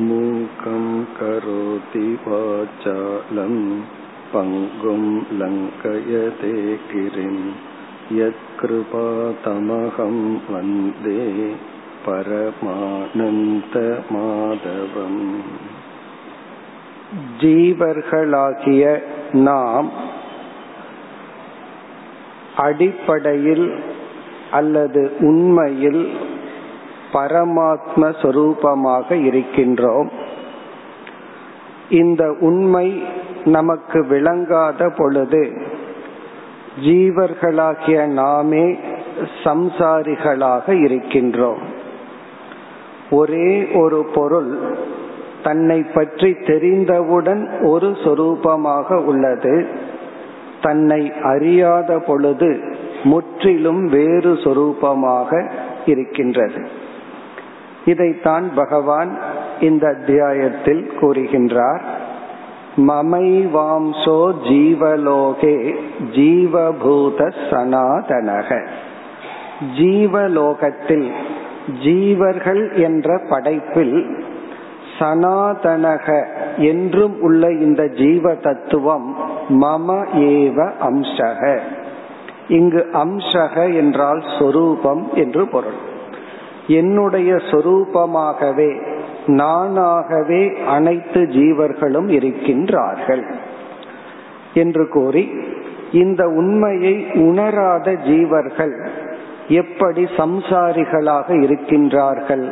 मूकं करोति वाचालं पङ्गुं लङ्कयते गिरिं यत्कृपातमहं वन्दे பரமானந்தமாதவம் ஜீவர்களாகிய நாம் அடிப்படையில் அல்லது உண்மையில் பரமாத்ம சொரூபமாக இருக்கின்றோம். இந்த உண்மை நமக்கு விளங்காத பொழுது ஜீவர்களாகிய நாமே சம்சாரிகளாக இருக்கின்றோம். ஒரே ஒரு பொருள் தன்னை பற்றி தெரிந்தவுடன் ஒரு சொரூபமாக உள்ளது. தன்னை அறியாத பொழுது முற்றிலும் வேறு சொரூபமாக இருக்கின்றது. இதைத்தான் பகவான் இந்த அத்தியாயத்தில் கூறுகின்றார். மமைவாம்சோ ஜீவலோகே ஜீவபூத சனாதனக. ஜீவலோகத்தில் ஜீவர்கள் என்ற படைப்பில் சனாதனக என்றும் உள்ள இந்த ஜீவ தத்துவம் மம ஏவ அம்சக. இங்கு அம்சக என்றால் சொரூபம் என்று பொருள். என்னுடைய சொரூபமாகவே நானாகவே அனைத்து ஜீவர்களும் இருக்கின்றார்கள் என்று கூறி இந்த உண்மையை உணராத ஜீவர்கள் எப்படி சம்சாரிகளாக இருக்கின்றார்கள்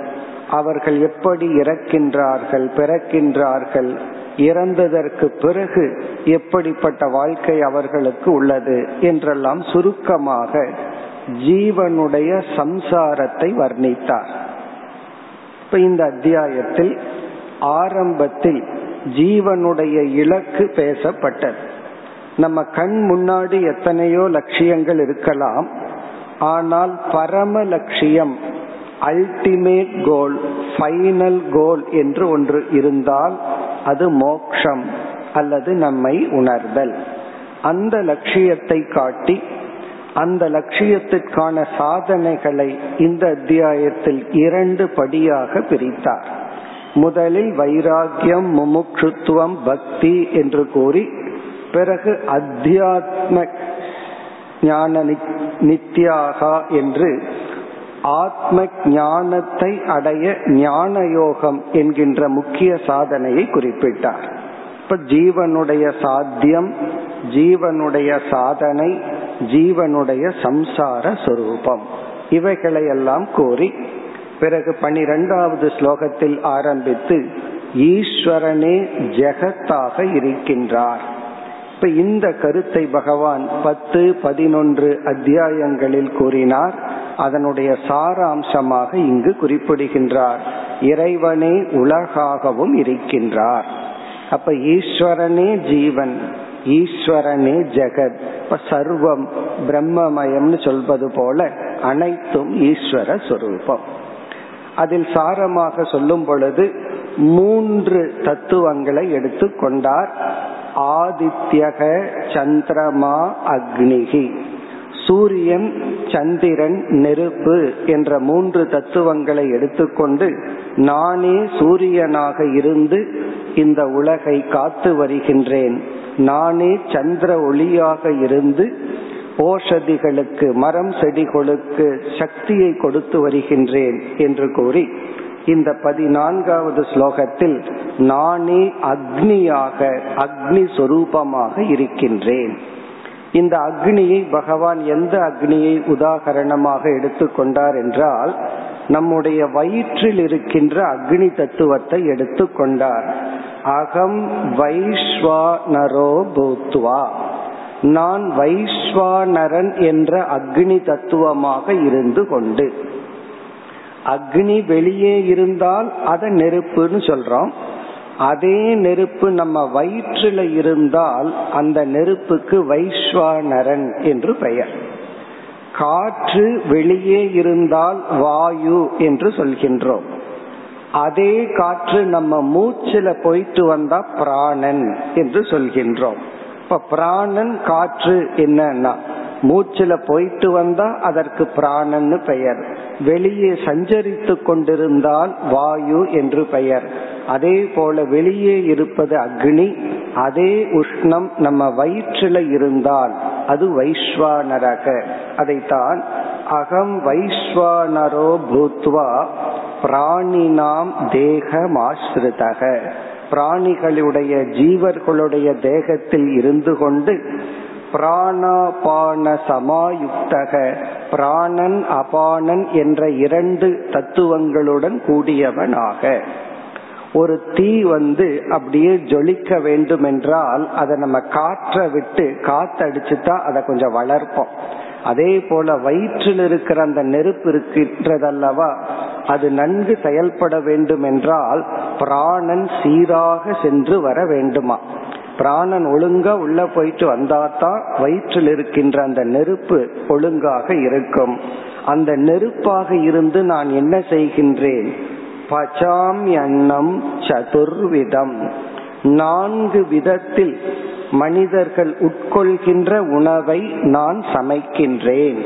அவர்கள் எப்படி இறக்கின்றார்கள் பிறக்கின்றார்கள் இறந்ததற்கு பிறகு எப்படிப்பட்ட வாழ்க்கை அவர்களுக்கு உள்ளது என்றெல்லாம் சுருக்கமாக ஜீவனுடைய சம்சாரத்தை வர்ணித்தார். இப்ப இந்த அத்தியாயத்தில் ஆரம்பத்தில் ஜீவனுடைய இலக்கு பேசப்பட்டது. நம்ம கண் முன்னாடி எத்தனையோ லட்சியங்கள் இருக்கலாம். ஆனால் பரம லட்சியம் அல்டிமேட் கோல் ஃபைனல் கோல் என்று ஒன்று இருந்தால் அது மோக்ஷம் அல்லது நம்மை உணர்தல். அந்த லட்சியத்தை காட்டி அந்த லட்சியத்திற்கான சாதனைகளை இந்த அத்தியாயத்தில் இரண்டு படியாக பிரித்தார். முதலில் வைராகியம் முமுட்சுத்துவம் பக்தி என்று கூறி பிறகு அத்தியாத்ம ஞான நித்யாகா என்று ஆத்ம ஞானத்தை அடைய ஞான யோகம் என்கின்ற முக்கிய சாதனையை குறிப்பிட்டார். இப்ப ஜீவனுடைய சாத்தியம் ஜீவனுடைய சாதனை ஜீவனுடைய சம்சார சொரூபம். இவைகளையெல்லாம் கூறி பிறகு பனிரெண்டாவது ஸ்லோகத்தில் ஆரம்பித்து ஈஸ்வரனே ஜெகத்தாக இருக்கின்றார். இப்ப இந்த கருத்தை பகவான் பத்து பதினொன்று அத்தியாயங்களில் கூறினார். அதனுடைய சாராம்சமாக இங்கு குறிப்பிடுகின்றார். இறைவனே உலகாகவும் இருக்கின்றார். அப்ப ஈஸ்வரனே ஜீவன் ஈஸ்வரனே ஜெகத். இப்ப சர்வம் பிரம்மமயம்னு சொல்வது போல அனைத்தும் ஈஸ்வர சொரூபம். அதில் சாரமாக சொல்லும் பொழுது மூன்று தத்துவங்களை எடுத்துக்கொண்டார் ஆதித்யக சந்திரமா அக்னிகி சூரியன் சந்திரன் நெருப்பு என்ற மூன்று தத்துவங்களை எடுத்துக்கொண்டு நானே சூரியனாக இருந்து இந்த உலகை காத்து வருகின்றேன். நானே சந்திர ஒளியாக இருந்து ஓஷதிகளுக்கு மரம் செடிகளுக்கு சக்தியை கொடுத்து வருகின்றேன் என்று கூறி இந்த பதினான்காவது ஸ்லோகத்தில் நானே அக்னியாக அக்னி சொரூபமாக இருக்கின்றேன். இந்த அக்னியை பகவான் எந்த அக்னியை உதாகரணமாக எடுத்துக்கொண்டார் என்றால் நம்முடைய வயிற்றில் இருக்கின்ற அக்னி தத்துவத்தை எடுத்துக்கொண்டார் அகம் வைஸ்வானரோ பூத்வா. நான் வைஸ்வானரன் என்ற அக்னி தத்துவமாக இருந்து கொண்டு அக்னி வெளியே இருந்தால் அதை நெருப்புன்னு சொல்றோம். அதே நெருப்பு நம்ம வயிற்றுல இருந்தால் அந்த நெருப்புக்கு வைஸ்வானரன் என்று பெயர். காற்று வெளியே இருந்தால் வாயு என்று சொல்கின்றோம். அதே காற்று நம்ம மூச்சுல போயிட்டு வந்தா பிராணன் என்று சொல்கின்றோம். இப்ப பிராணன் காற்று என்னன்னா மூச்சுல போயிட்டு வந்தா அதற்கு பிராணன்னு பெயர். வெளியே சஞ்சரித்து கொண்டிருந்தால் வாயு என்று பெயர். அதே போல வெளியே இருப்பது அக்னி அதே உஷ்ணம் நம்ம வயிற்றில இருந்தால் அது வைஸ்வானரக அதைத்தான் அகம் வைஸ்வானரோ பூத்வா பிராணினாம் தேகமாஸ்ருதக பிராணிகளுடைய ஜீவர்களுடைய தேகத்தில் இருந்து கொண்டு பிராணாபான சமாயுக்தக பிராணன் அபானன் என்ற இரண்டு தத்துவங்களுடன் கூடியவனாக. ஒரு தீ வந்து அப்படியே ஜொலிக்க வேண்டும் என்றால் அதை நம்ம காற்ற விட்டு காத்தடிச்சுதான் அதை கொஞ்சம் வளர்ப்போம். அதே போல வயிற்றில் இருக்கிற அந்த நெருப்பு இருக்கின்றதல்லவா அது நன்கு செயல்பட வேண்டும் என்றால் பிராணன் சீராக சென்று வர வேண்டுமா? பிராணன் ஒழுங்கா உள்ள போயிட்டு வந்தாதான் வயிற்றில் இருக்கின்ற அந்த நெருப்பு ஒழுங்காக இருக்கும். அந்த நெருப்பாக இருந்து நான் என்ன செய்கின்றேன்? பச்சாம் எண்ணம் சதுர்விதம். நான்கு விதத்தில் மனிதர்கள் உட்கொள்கின்ற உணவை நான் சமைக்கின்றேன்.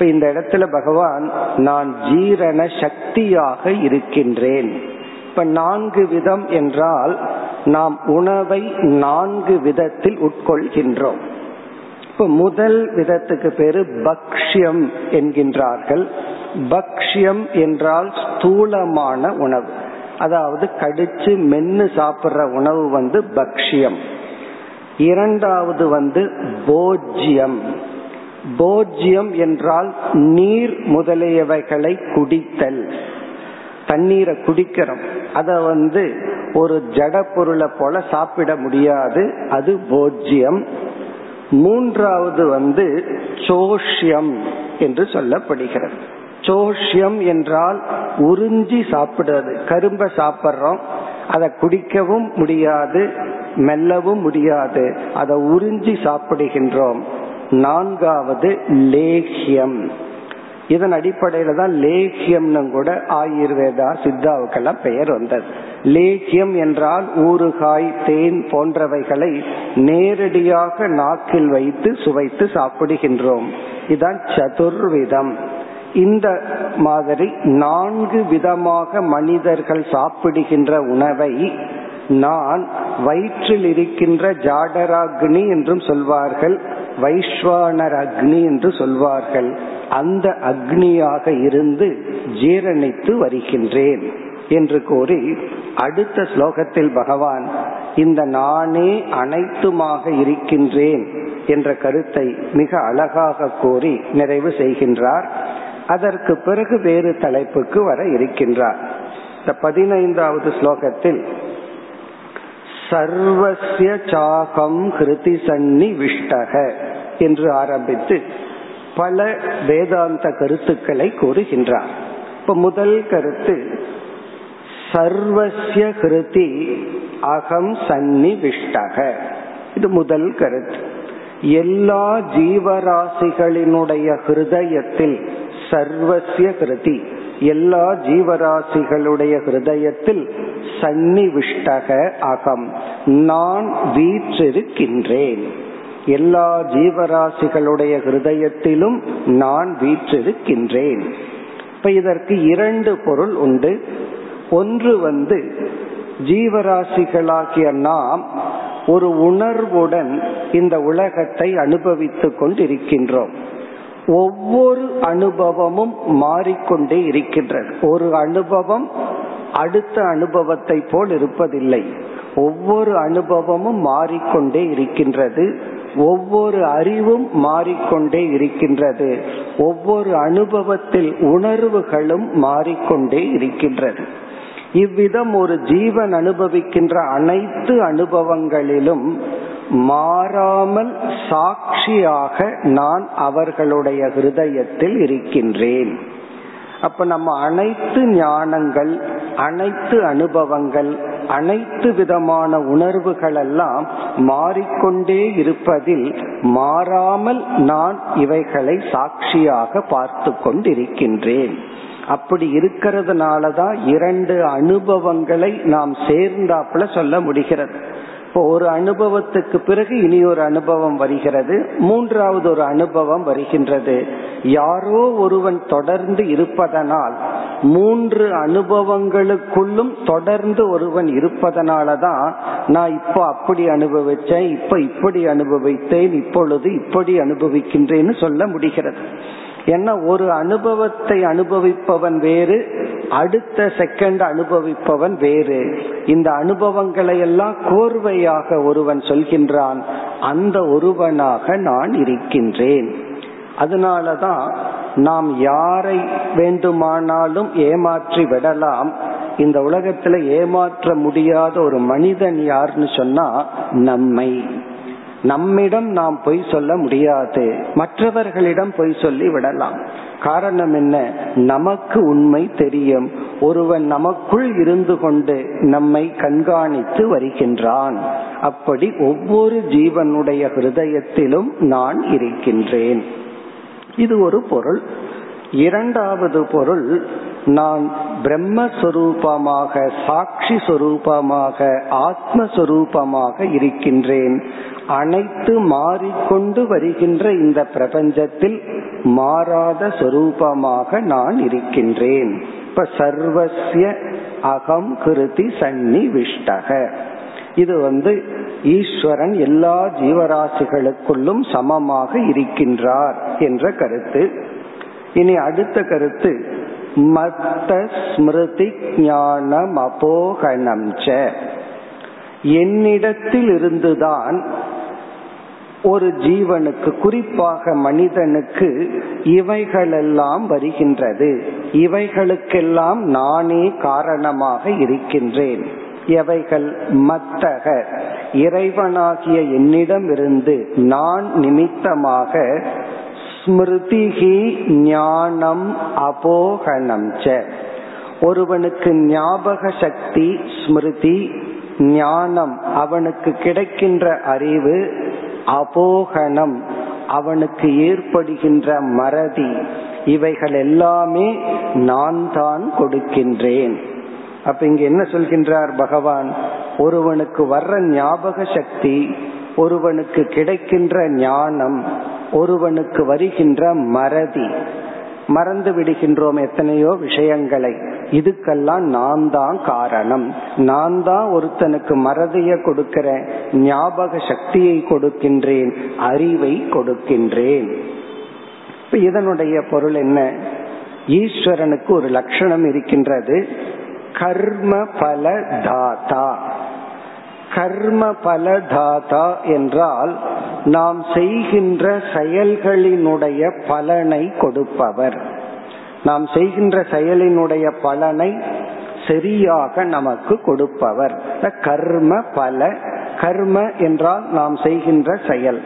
இப்ப இந்த இடத்துல பகவான் நான் ஜீரண சக்தியாக இருக்கின்றேன். இப்ப நான்கு விதம் என்றால் நாம் உணவை நான்கு விதத்தில் உட்கொள்கின்றோம். இப்ப முதல் விதத்துக்கு பேரு பக்ஷ்யம் என்கின்றார்கள். பக்ஷ்யம் என்றால் ஸ்தூலமான உணவு. அதாவது கடிச்சு மென்னு சாப்பிடுற உணவு வந்து பக்ஷ்யம். இரண்டாவது வந்து போஜ்யம். போஜ்யம் என்றால் நீர் முதலியவைகளை குடித்தல். தண்ணீரை குடிக்கிறோம். அத வந்து ஒரு ஜட பொருளை போல சாப்பிட முடியாது. அது போஜ்யம். மூன்றாவது வந்து சோஷ்யம் என்று சொல்லப்படுகிறது. சோஷ்யம் என்றால் உறிஞ்சி சாப்பிடுறது. கரும்ப சாப்பிட்றோம். அதை குடிக்கவும் முடியாது. மெல்லவும் முடியாது. அதை உறிஞ்சி சாப்பிடுகின்றோம். நான்காவது லேகியம் இதன் அடிப்படையில தான் லேகியம்னு கூட ஆயுர்வேதா சித்தாவுக்கெல்லாம் பெயர் வந்தது. லேகியம் என்றால் ஊறுகாய் தேன் போன்றவைகளை நேரடியாக நாக்கில் வைத்து சுவைத்து சாப்பிடுகின்றோம். இதுதான் சதுர்விதம். இந்த மாதிரி நான்கு விதமாக மனிதர்கள் சாப்பிடுகின்ற உணவை நான் வயிற்றில் இருக்கின்ற ஜாடராக்னி என்றும் சொல்வார்கள். வைஸ்வானர் அக்னி என்று சொல்வார்கள். அந்த அக்னியாக இருந்து ஜீரணித்து வருகின்றேன் என்று கூறி அடுத்த ஸ்லோகத்தில் பகவான் இந்த நானே அனைத்துமாக இருக்கின்றேன் என்ற கருத்தை மிக அழகாக கூறி நிறைவு செய்கின்றார். அதற்கு பிறகு வேறு தலைப்புக்கு வர இருக்கின்றார். இந்த பதினைந்தாவது ஸ்லோகத்தில் சர்வசிய சாகம் கிருதி சன்னி விஷ்டக என்று ஆரம்பித்து பல வேதாந்த கருத்துக்களை கூறுகின்றார். இப்ப முதல் கருத்து சர்வசிய கிருதி அகம் சன்னி விஷ்டக இது முதல் கருத்து. எல்லா ஜீவராசிகளினுடைய ஹிருதயத்தில் சர்வசிய கிருதி எல்லா ஜீவராசிகளுடைய ஹிருதயத்தில் சன்னிவிஷ்டக அகம். நான் வீற்றிருக்கின்றேன். எல்லா ஜீவராசிகளுடைய ஹிருதயத்திலும் நான் வீற்றிருக்கின்றேன். இப்ப இதற்கு இரண்டு பொருள் உண்டு. ஒன்று வந்து ஜீவராசிகளாகிய நாம் ஒரு உணர்வுடன் இந்த உலகத்தை அனுபவித்துக் கொண்டிருக்கின்றோம். ஒவ்வொரு அனுபவமும் மாறிக்கொண்டே இருக்கின்றது. ஒரு அனுபவம் அடுத்த அனுபவத்தை போல் இருப்பதில்லை. ஒவ்வொரு அனுபவமும் மாறிக்கொண்டே இருக்கின்றது. ஒவ்வொரு அறிவும் மாறிக்கொண்டே இருக்கின்றது. ஒவ்வொரு அனுபவத்தில் உணர்வுகளும் மாறிக்கொண்டே இருக்கின்றது. இவ்விதம் ஒரு ஜீவன் அனுபவிக்கின்ற அனைத்து அனுபவங்களிலும் மாறாமல் சாட்சியாக நான் அவர்களுடைய ஹிருதயத்தில் இருக்கின்றேன். அப்ப நம்ம அனைத்து ஞானங்கள் அனைத்து அனுபவங்கள் அனைத்து விதமான உணர்வுகள் எல்லாம் மாறிக்கொண்டே இருப்பதில் மாறாமல் நான் இவைகளை சாட்சியாக பார்த்து கொண்டிருக்கின்றேன். அப்படி இருக்கிறதுனாலதான் இரண்டு அனுபவங்களை நாம் சேர்ந்தாப்புல சொல்ல முடிகிறது. இப்போ ஒரு அனுபவத்துக்கு பிறகு இனி ஒரு அனுபவம் வருகிறது. மூன்றாவது ஒரு அனுபவம் வருகின்றது. யாரோ ஒருவன் தொடர்ந்து இருப்பதனால் மூன்று அனுபவங்களுக்குள்ளும் தொடர்ந்து ஒருவன் இருப்பதனாலதான் நான் இப்போ அப்படி அனுபவிச்சேன் இப்ப இப்படி அனுபவித்தேன் இப்பொழுது இப்படி அனுபவிக்கின்றேன்னு சொல்ல முடிகிறது. ஏன்னா ஒரு அனுபவத்தை அனுபவிப்பவன் வேறு அடுத்த செகண்ட் அனுபவிப்பவன் வேறு. இந்த அனுபவங்களை எல்லாம் கோர்வையாக ஒருவன் சொல்கின்றான் அந்த ஒருவனாக நான் இருக்கின்றேன். அதனாலதான் நாம் யாரை வேண்டுமானாலும் ஏமாற்றி விடலாம். இந்த உலகத்துல ஏமாற்ற முடியாத ஒரு மனிதன் யாருன்னு சொன்னா நம்மை. நம்மிடம் நாம் பொய் சொல்ல முடியாது. மற்றவர்களிடம் பொய் சொல்லி விடலாம். காரணம் என்ன? நமக்கு உண்மை தெரியும். ஒருவன் நமக்குள் இருந்து கொண்டு நம்மை கண்காணித்து வருகின்றான். அப்படி ஒவ்வொரு ஜீவனுடைய ஹிருதயத்திலும் நான் இருக்கின்றேன். இது ஒரு பொருள். இரண்டாவது பொருள் நான் பிரம்மஸ்வரூபமாக சாட்சி சொரூபமாக ஆத்மஸ்வரூபமாக இருக்கின்றேன். அனைத்து மாறிக்கொண்டு வருகின்ற இந்த பிரபஞ்சத்தில் மாறாத சொரூபமாக நான் இருக்கின்றேன். இப்ப சர்வசிய அகம் கிருதி சன்னி விஷ்டக இது வந்து ஈஸ்வரன் எல்லா ஜீவராசிகளுக்குள்ளும் சமமாக இருக்கின்றார் என்ற கருத்து. இனி அடுத்த கருத்து மத்த ஸ்மிருதி ஞானம் அபோகணம் என்னிடத்தில் இருந்துதான் ஒரு ஜீவனுக்கு குறிப்பாக மனிதனுக்கு இவைகளெல்லாம் வருகின்றது. இவைகளுக்கெல்லாம் நானே காரணமாக இருக்கின்றேன். எவைகள்? மத்தக. இறைவனாகிய என்னிடம் இருந்து நான் நிமித்தமாக ஸ்மிருதிகி ஞானம் அபோகணம் ச. ஒருவனுக்கு ஞாபக சக்தி ஸ்மிருதி ஞானம் அவனுக்கு கிடைக்கின்ற அறிவு அபோகனம் அவனுக்கு ஏற்படுகின்ற மறதி இவைகள் எல்லாமே நான் தான் கொடுக்கின்றேன். அப்ப இங்க என்ன சொல்கின்றார் பகவான்? ஒருவனுக்கு வர்ற ஞாபக சக்தி ஒருவனுக்கு கிடைக்கின்ற ஞானம் ஒருவனுக்கு வருகின்ற மறதி. மறந்து விடுகின்றோம் எத்தனையோ விஷயங்களை. இதுக்கெல்லாம் நான் தான் காரணம். நான் தான் ஒருத்தனுக்கு மறதிய கொடுக்கிறேன் ஞாபக சக்தியை கொடுக்கின்றேன் அறிவை கொடுக்கின்றேன். இப்ப இதனுடைய பொருள் என்ன? ஈஸ்வரனுக்கு ஒரு லட்சணம் இருக்கின்றது. கர்ம பல தாத்தா. கர்ம பல தாதா என்றால் நாம் செய்கின்ற செயல்களினுடைய பலனை கொடுப்பவர். நாம் செய்கின்ற செயலினுடைய பலனை சரியாக நமக்கு கொடுப்பவர். கர்ம பல கர்ம என்றால் நாம் செய்கின்ற செயல்.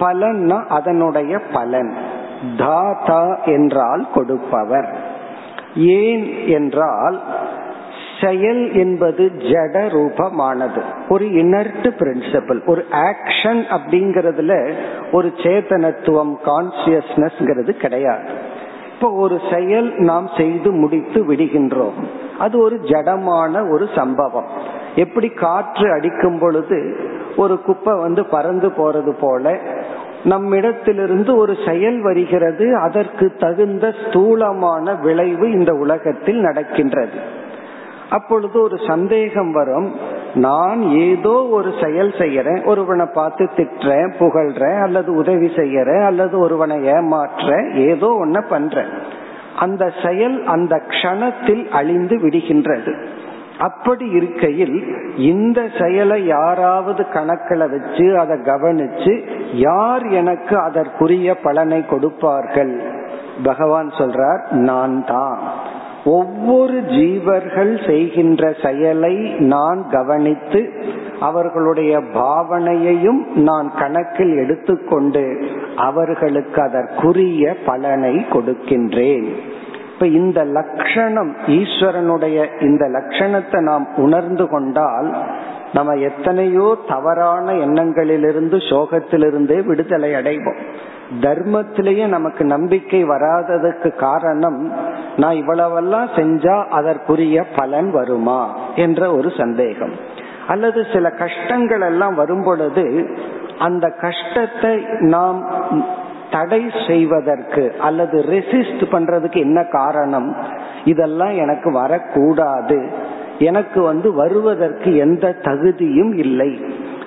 பலன்னா அதனுடைய பலன். தாதா என்றால் கொடுப்பவர். ஏன் என்றால் செயல் என்பது ஜட ரூபமானது. ஒரு இனர்ட் பிரின்சிபல் ஒரு ஆக்ஷன் அப்படிங்கறதுல ஒரு சேதனத்துவம் கான்சியஸ்னஸ் கிடையாது. இப்போ ஒரு செயல் நாம் செய்து முடித்து விடுகின்றோம். அது ஒரு ஜடமான ஒரு சம்பவம். எப்படி காற்று அடிக்கும் பொழுது ஒரு குப்பை வந்து பறந்து போறது போல நம்மிடத்திலிருந்து ஒரு செயல் வருகிறது அதற்கு தகுந்த ஸ்தூலமான விளைவு இந்த உலகத்தில் நடக்கின்றது. அப்பொழுது ஒரு சந்தேகம் வரும். நான் ஏதோ ஒரு செயல் செய்யறேன். ஒருவனை பார்த்து திட்டுறேன் புகழ்றேன் அல்லது உதவி செய்யறேன் அல்லது ஒருவனை ஏமாற்ற ஏதோ ஒன்ன பண்றேன். அந்த செயல் அந்த க்ஷணத்தில் அழிந்து விடுகின்றது. அப்படி இருக்கையில் இந்த செயலை யாராவது கணக்கில் வச்சு அதை கவனிச்சு யார் எனக்கு அதற்குரிய பலனை கொடுப்பார்கள்? பகவான் சொல்றார் நான் தான். ஒவ்வொரு ஜீவர்கள் செய்கின்ற செயலை நான் கவனித்து அவர்களுடைய பாவனையையும் நான் கணக்கில் எடுத்துக்கொண்டு அவர்களுக்கு அதற்குரிய பலனை கொடுக்கின்றேன். இப்ப இந்த லட்சணம் ஈஸ்வரனுடைய இந்த லட்சணத்தை நாம் உணர்ந்து கொண்டால் நம்ம எத்தனையோ தவறான எண்ணங்களிலிருந்து சோகத்திலிருந்தே விடுதலை அடைவோம். தர்மத்திலேயே நமக்கு நம்பிக்கை வராததுக்கு காரணம் நான் இவ்வளவெல்லாம் செஞ்சா அதற்குரிய பலன் வருமா? என்ற ஒரு சந்தேகம். அல்லது சில கஷ்டங்கள் எல்லாம் வரும் பொழுது அந்த கஷ்டத்தை நாம் தடை செய்வதற்கு அல்லது ரெசிஸ்ட் பண்றதுக்கு என்ன காரணம்? இதெல்லாம் எனக்கு வரக்கூடாது. எனக்கு வந்து வருவதற்கு எந்த தகுதியும் இல்லை.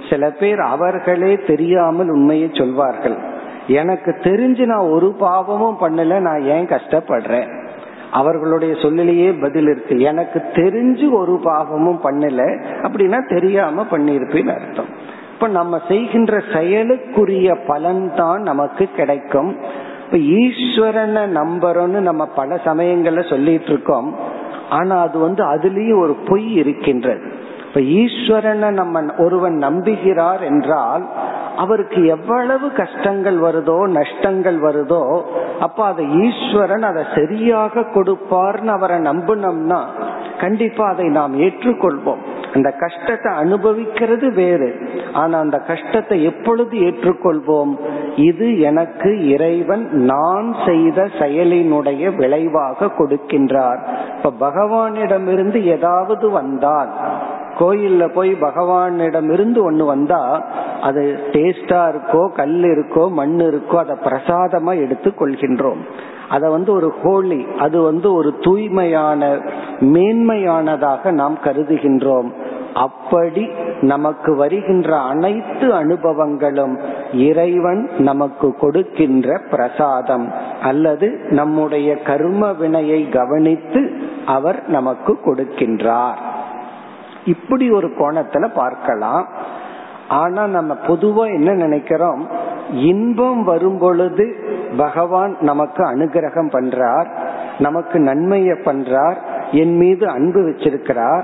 சில பேர் அவர்களே தெரியாமல் உண்மையை சொல்வார்கள். எனக்கு தெரிஞ்சு நான் ஒரு பாவமும் பண்ணல நான் ஏன் கஷ்டப்படுறேன்? அவர்களுடைய சொல்லிலேயே பதில் இருக்கு. எனக்கு தெரிஞ்சு ஒரு பாவமும் பண்ணல அப்படின்னா தெரியாம பண்ணிருப்பேன்னு அர்த்தம். இப்ப நம்ம செய்கின்ற செயலுக்குரிய பலன் தான் நமக்கு கிடைக்கும். இப்ப ஈஸ்வரனை நம்புறோம்னு நம்ம பல சமயங்கள்ல சொல்லிட்டு இருக்கோம். ஆனா அது வந்து அதுலயும் ஒரு பொய் இருக்கின்றது. இப்ப ஈஸ்வரனை நம்ம ஒருவன் நம்புகிறார் என்றால் அவருக்கு எவ்வளவு கஷ்டங்கள் வருதோ நஷ்டங்கள் வருதோ அப்ப அதை ஈஸ்வரன் அதை சரியாக கொடுப்பார்னு அவரை நம்பினோம்னா கண்டிப்பா அதை நாம் ஏற்றுக்கொள்வோம். அந்த கஷ்டத்தை அனுபவிக்கிறது வேறு. ஆனா அந்த கஷ்டத்தை எப்பொழுது ஏற்றுக்கொள்வோம்? இது எனக்கு இறைவன் நான் செய்த செயலினுடைய விளைவாக கொடுக்கின்றார். இப்ப பகவானிடமிருந்து ஏதாவது வந்தால் கோயில்ல போய் பகவானிடம் இருந்து ஒண்ணு வந்தா அது டேஸ்டா இருக்கோ கல் இருக்கோ மண் இருக்கோ அதை பிரசாதமா எடுத்து கொள்கின்றோம். அதை வந்து ஒரு ஹோலி அது வந்து ஒரு தூய்மையான மேன்மையானதாக நாம் கருதுகின்றோம். அப்படி நமக்கு வருகின்ற அனைத்து அனுபவங்களும் இறைவன் நமக்கு கொடுக்கின்ற பிரசாதம் அல்லது நம்முடைய கர்ம வினையை கவனித்து அவர் நமக்கு கொடுக்கின்றார். இப்படி ஒரு கோணத்துல பார்க்கலாம். ஆனா நம்ம பொதுவா என்ன நினைக்கிறோம்? இன்பம் வரும் பொழுது பகவான் நமக்கு அனுகிரகம் பண்றார் நமக்கு நன்மையை பண்றார் என் மீது அன்பு வச்சிருக்கிறார்.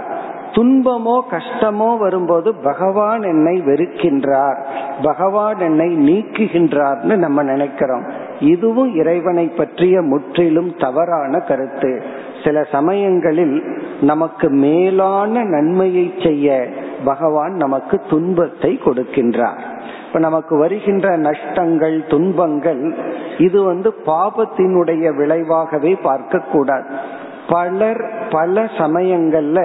துன்பமோ கஷ்டமோ வரும்போது பகவான் என்னை வெறுக்கின்றார் பகவான் என்னை நீக்குகின்றார்னு நம்ம நினைக்கிறோம். இதுவும் இறைவனை பற்றிய முற்றிலும் தவறான கருத்து. சில சமயங்களில் நமக்கு மேலான நன்மையை செய்ய பகவான் நமக்கு துன்பத்தை கொடுக்கின்றார். இப்ப நமக்கு வருகின்ற நஷ்டங்கள் துன்பங்கள் இது வந்து பாபத்தினுடைய விளைவாகவே பார்க்க கூடாது பலர் பல சமயங்கள்ல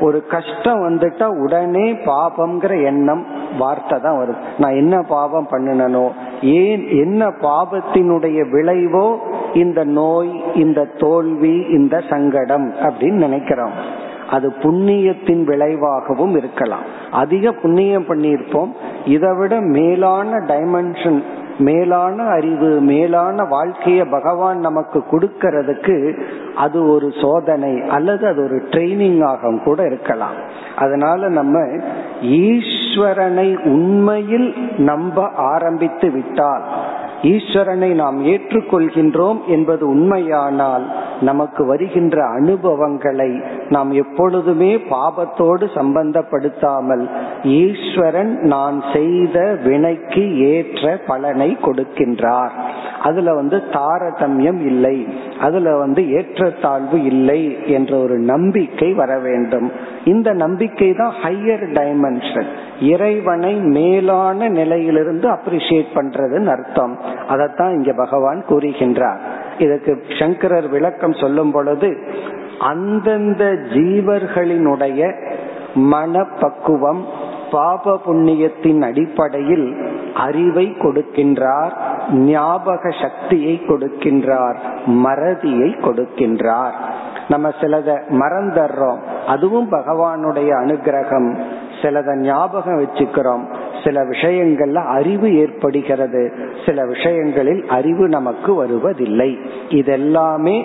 ஒரு கஷ்டம் வந்துட்டா உடனே பாபம்ங்கிற எண்ணம் வார்த்தை தான் வருது. நான் என்ன பாவம் பண்ணினனோ ஏன் என்ன பாபத்தினுடைய விளைவோ இந்த நோய் இந்த தோல்வி இந்த சங்கடம் அப்படின்னு நினைக்கிறோம். அது புண்ணியத்தின் விளைவாகவும் இருக்கலாம். அதிக புண்ணியம் பண்ணியிருப்போம். இதை விட மேலான டைமென்ஷன் மேலான அறிவு மேலான வாழ்க்கைய பகவான் நமக்கு கொடுக்கறதுக்கு அது ஒரு சோதனை அல்லது அது ஒரு ட்ரைனிங் ஆகவும் கூட இருக்கலாம். அதனால நம்ம ஈஸ்வரனை உண்மையில் நம்ப ஆரம்பித்து விட்டால் ஈஸ்வரனை நாம் ஏற்றுக்கொள்கின்றோம் என்பது உண்மையானால் நமக்கு வருகின்ற அனுபவங்களை நாம் எப்பொழுதுமே பாபத்தோடு சம்பந்தப்படுத்தாமல் ஈஸ்வரன் நான் செய்த வினைக்கு ஏற்ற பலனை கொடுக்கின்றார். அதுல வந்து தாரதமியம் இல்லை. அதுல வந்து ஏற்றத்தாழ்வு இல்லை என்ற ஒரு நம்பிக்கை வர வேண்டும். இந்த நம்பிக்கை தான் ஹையர் டைமென்ஷன் இறைவனை மேலான நிலையிலிருந்து அப்ரிசியேட் பண்றதுன்னு அர்த்தம். அதைத்தான் இங்க பகவான் கூறுகின்றார். இதுக்கு சங்கரர் விளக்கம் சொல்லும் பொழுது அந்தந்த ஜீவர்களினுடைய மனப்பக்குவம் பாப புண்ணியத்தின் அடிப்படையில் அறிவை கொடுக்கின்றார் ஞாபக சக்தியை கொடுக்கின்றார் மறதியை கொடுக்கின்றார். நம்ம சிலத மறந்துடுறோம் அதுவும் பகவானுடைய அனுகிரகம். சிலத ஞாபகம் வச்சுக்கிறோம். சில விஷயங்கள்ல அறிவு ஏற்படுகிறது. சில விஷயங்களில் அறிவு நமக்கு வருவதில்லை. இதெல்லாமே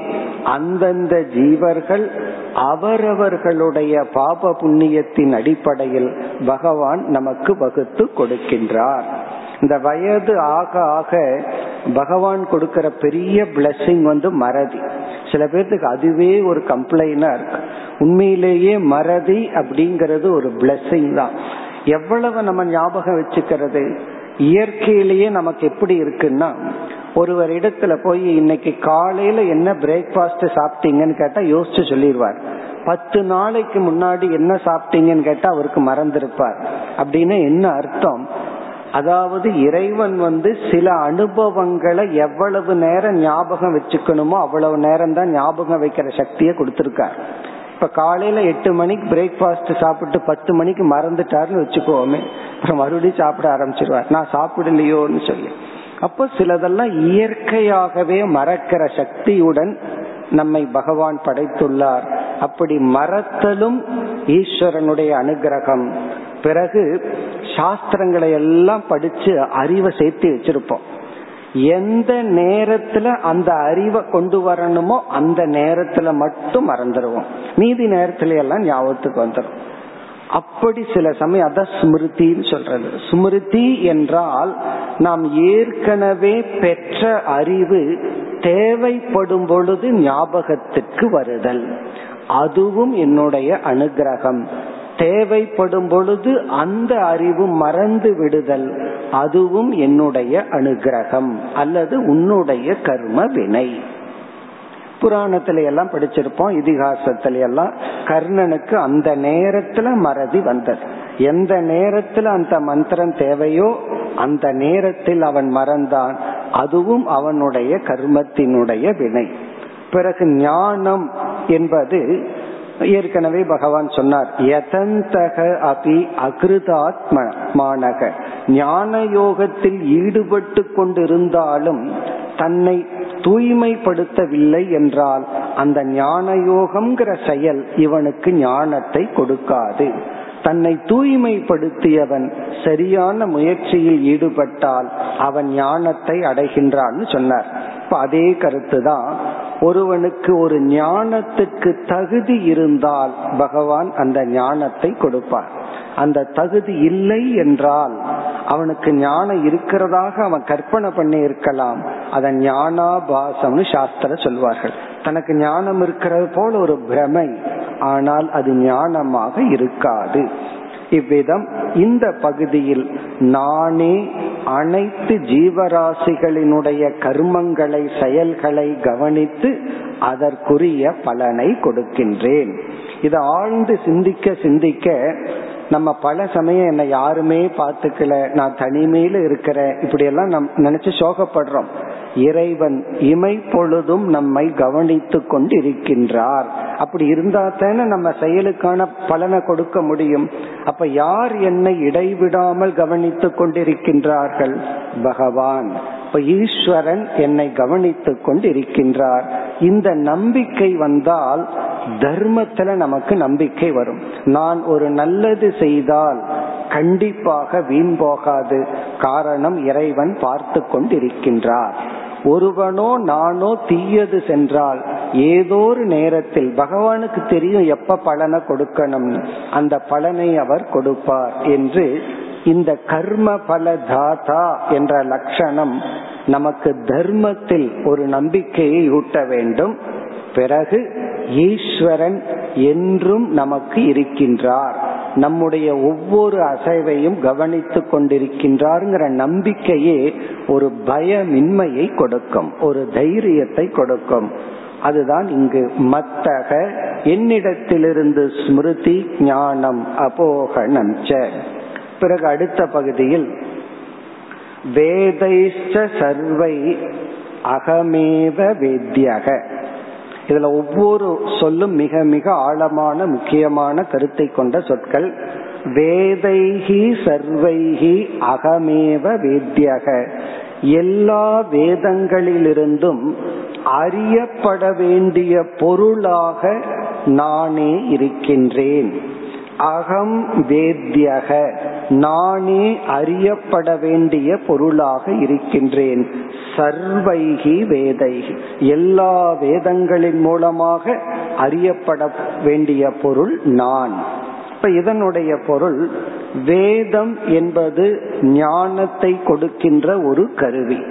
அந்தந்த ஜீவர்கள் அவரவர்களுடைய பாப புண்ணியத்தின் அடிப்படையில் பகவான் நமக்கு வகுத்து கொடுக்கின்றார். இந்த வயது ஆக ஆக பகவான் கொடுக்கிற பெரிய பிளஸ்ஸிங் வந்து மறதி. சில பேர்த்துக்கு அதுவே ஒரு கம்ப்ளைனா இருக்கு உண்மையிலேயே மறதி அப்படிங்கறது ஒரு பிளஸ்ஸிங் தான். எவ்வளவு நம்ம ஞாபகம் வச்சுக்கிறது? இயற்கையிலேயே நமக்கு எப்படி இருக்குன்னா ஒருவர் இடத்துல போய் இன்னைக்கு காலையில என்ன பிரேக்பாஸ்ட் சாப்பிட்டீங்கன்னு கேட்டா யோசிச்சு சொல்லிடுவார். பத்து நாளைக்கு முன்னாடி என்ன சாப்பிட்டீங்கன்னு கேட்டா அவருக்கு மறந்திருப்பார். அப்படின்னு என்ன அர்த்தம்? அதாவது இறைவன் வந்து சில அனுபவங்களை எவ்வளவு நேரம் ஞாபகம் வச்சுக்கணுமோ அவ்வளவு நேரம் தான் ஞாபகம் வைக்கிற சக்தியை கொடுத்திருக்கார். இப்ப காலையில எட்டு மணிக்கு பிரேக்ஃபாஸ்ட் சாப்பிட்டு பத்து மணிக்கு மறந்துட்டாருன்னு வச்சுக்கோமே. அப்புறம் மறுபடியும் சாப்பிட ஆரம்பிச்சிருவார். நான் சாப்பிடலையோன்னு சொல்லி. அப்போ சிலதெல்லாம் இயற்கையாகவே மறக்கிற சக்தியுடன் நம்மை பகவான் படைத்துள்ளார். அப்படி மறத்தலும் ஈஸ்வரனுடைய அனுகிரகம். பிறகு சாஸ்திரங்களை எல்லாம் படிச்சு அறிவை சேர்த்து வச்சிருப்போம். எந்த நேரத்துல அந்த அறிவை கொண்டு வரணுமோ அந்த நேரத்துல மட்டும் மறந்துடுவோம் மீதி நேரத்துல எல்லாம் ஞாபகத்துக்கு வந்துடும் அப்படி சில சமயம் அத ஸ்மிருதின்னு சொல்றது. ஸ்மிருதி என்றால் நாம் ஏற்கனவே பெற்ற அறிவு தேவைப்படும் பொழுது ஞாபகத்துக்கு வருதல். அதுவும் என்னுடைய அனுகிரகம். தேவைப்படும் பொழுது அந்த அறிவு மறந்து விடுதல். அதுவும் என்னுடைய அனுகிரகம் அல்லது உன்னுடைய கர்ம வினை. புராணத்தில எல்லாம் படிச்சிருப்போம் இதிகாசத்துல எல்லாம். கர்ணனுக்கு அந்த நேரத்துல மறதி வந்தது. எந்த நேரத்துல அந்த மந்திரம் தேவையோ அந்த நேரத்தில் அவன் மறந்தான். அதுவும் அவனுடைய கர்மத்தினுடைய வினை. பிறகு ஞானம் என்பது ஏற்கனவே பகவான் சொன்னார் யதந்தக அபி அகிருதாத்மமானக. ஞான யோகத்தில் ஈடுபட்டு கொண்டிருந்தாலும் தன்னை தூய்மைப்படுத்தவில்லை என்றால் அந்த ஞான யோகம்ங்கிற செயல் இவனுக்கு ஞானத்தை கொடுக்காது. தன்னை தூய்மைப்படுத்தியவன் சரியான முயற்சியில் ஈடுபட்டால் அவன் ஞானத்தை அடைகின்றான்னு சொன்னார். இப்ப அதே கருத்து தான் ஒருவனுக்கு ஒரு ஞானத்துக்கு தகுதி இருந்தால் பகவான் அந்த ஞானத்தை கொடுப்பார். அந்த தகுதி இல்லை என்றால் அவனுக்கு ஞானம் இருக்கிறதாக அவன் கற்பனை பண்ணி இருக்கலாம். அதை ஞானாபாசம்னு சாஸ்திர சொல்வார்கள். தனக்கு ஞானம் இருக்கிறது போல ஒரு பிரமை ஆனால் அது ஞானமாக இருக்காது. இவ்விதம் இந்த பகுதியில் நானே அனைத்து ஜீவராசிகளினுடைய கர்மங்களை செயல்களை கவனித்து அதற்குரிய பலனை கொடுக்கின்றேன். இதை ஆழ்ந்து சிந்திக்க சிந்திக்க நம்ம பல சமயம் என்னை யாருமே பார்த்துக்கல நான் தனிமையில இருக்கிறேன் இப்படி எல்லாம் நம் நினைச்சு சோகப்படுறோம். இறைவன் இமை பொழுதும் நம்மை கவனித்து கொண்டிருக்கின்றார். அப்படி இருந்தா தானே நம்ம செயலுக்கான பலனை கொடுக்க முடியும். அப்ப யார் என்னை இடைவிடாமல் கவனித்துக் கொண்டிருக்கின்றார்கள்? பகவான். இப்ப ஈஸ்வரன் என்னை கவனித்துக் கொண்டிருக்கின்றார். இந்த நம்பிக்கை வந்தால் தர்மத்துல நமக்கு நம்பிக்கை வரும். நான் ஒரு நல்லது செய்தால் கண்டிப்பாக வீண் போகாது. காரணம் இறைவன் பார்த்து கொண்டிருக்கின்றார். ஒருவனோ நானோ தீயது சென்றால் ஏதோ ஒரு நேரத்தில் பகவானுக்கு தெரியும் எப்ப பலனை கொடுக்கணும்னு அந்த பலனை அவர் கொடுப்பார் என்று இந்த கர்ம பல தாதா என்ற லட்சணம் நமக்கு தர்மத்தில் ஒரு நம்பிக்கையை ஊட்ட வேண்டும். பிறகு ஈஸ்வரன் என்றும் நமக்கு இருக்கின்றார். நம்முடைய ஒவ்வொரு அசைவையும் கவனித்து கொண்டிருக்கின்றார்ங்கிற நம்பிக்கையே ஒரு பயமின்மையை கொடுக்கும் ஒரு தைரியத்தை கொடுக்கும். அதுதான் இங்கு மத்தக என்னிடத்திலிருந்து ஸ்மிருதி ஞானம் அபோகணம் பிறகு அடுத்த பகுதியில் வேதைஷ்ட சர்வை அகமேவ வேத்தியக இதுல ஒவ்வொரு சொல்லும் மிக மிக ஆழமான முக்கியமான கருத்தை கொண்ட சொற்கள் வேதைகி சர்வைகி அகமேவ வேத்தியக எல்லா வேதங்களிலிருந்தும் அறியப்பட வேண்டிய பொருளாக நானே இருக்கின்றேன். அகம் வேத்தியக நானே அறியப்பட வேண்டிய பொருளாக இருக்கின்றேன். சர்வைகி வேதைகி. எல்லா வேதங்களின் மூலமாக அறியப்பட வேண்டிய பொருள் நான். இப்ப இதனுடைய பொருள் வேதம் என்பது ஞானத்தை கொடுக்கின்ற ஒரு கருவி.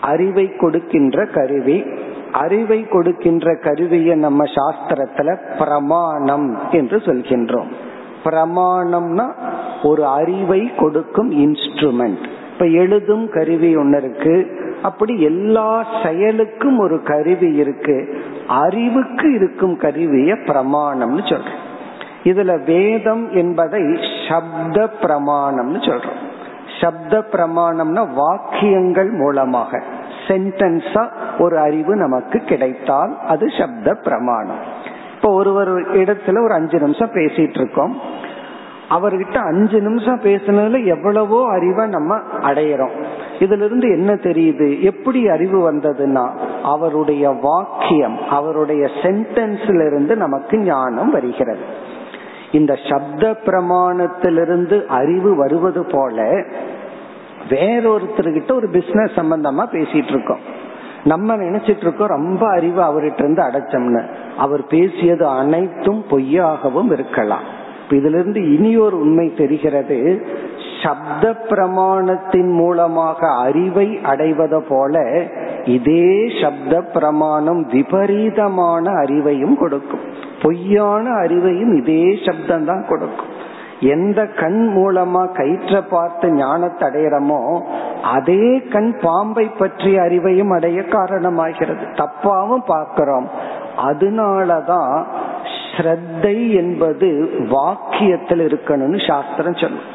அறிவை கொடுக்கின்ற கருவி. அறிவை கொடுக்கின்ற கருவியை நம்ம சாஸ்திரத்துல பிரமாணம் என்று சொல்கின்றோம். பிரமாணம்னா ஒரு அறிவை கொடுக்கும் இன்ஸ்ட்ருமெண்ட் இப்ப எழுதும் கருவி ஒன்னு இருக்கு. அப்படி எல்லா செயலுக்கும் ஒரு கருவி இருக்கு. அறிவுக்கு இருக்கும் கருவிய பிரமாணம்னு சொல்றேன். இதுல வேதம் என்பதை சப்த பிரமாணம்னு சொல்றோம். சப்த பிரமாணம்னா வாக்கியங்கள் மூலமாக. சென்டென்ஸா ஒரு அறிவு நமக்கு கிடைத்தால் அது சப்த பிரமாணம். இப்ப இப்போ ஒரு ஒரு இடத்துல ஒரு அஞ்சு நிமிஷம் பேசிட்டு இருக்கோம். அவர்கிட்ட அஞ்சு நிமிஷம் பேசினதுல எவ்வளவோ அறிவை நம்ம அடையிறோம். இதுல இருந்து என்ன தெரியுது? எப்படி அறிவு வந்ததுன்னா அவருடைய வாக்கியம் அவருடைய சென்டென்ஸ்ல இருந்து நமக்கு ஞானம் வருகிறது. இந்த சப்த பிரமாணத்திலிருந்து அறிவு வருவது போல வேறொருத்தர்கிட்ட ஒரு பிசினஸ் சம்பந்தமா பேசிட்டு இருக்கோம் நம்ம நினைச்சிட்டு இருக்கோம் ரொம்ப அறிவு அவர்கிட்ட இருந்து அடைச்சோம்னு. அவர் பேசியது அனைத்தும் பொய்யாகவும் இருக்கலாம். இதுல இருந்து இனி ஒரு உண்மை தெரிகிறது. சப்த பிரமாணத்தின் மூலமாக அறிவை அடைவது போல இதே சப்த பிரமாணம் விபரீதமான அறிவையும் கொடுக்கும். பொய்யான அறிவையும் இதே சப்தம் தான் கொடுக்கும். எந்த கண் மூலமா கயிற்ற பார்த்து ஞானத்தை அடையிறமோ அதே கண் பாம்பை பற்றிய அறிவையும் அடைய காரணமாகிறது. தப்பாவும் பார்க்கிறோம். அதனாலதான் ஸ்ரத்தை என்பது வாக்கியத்தில் இருக்கணும்னு சாஸ்திரம் சொல்லும்.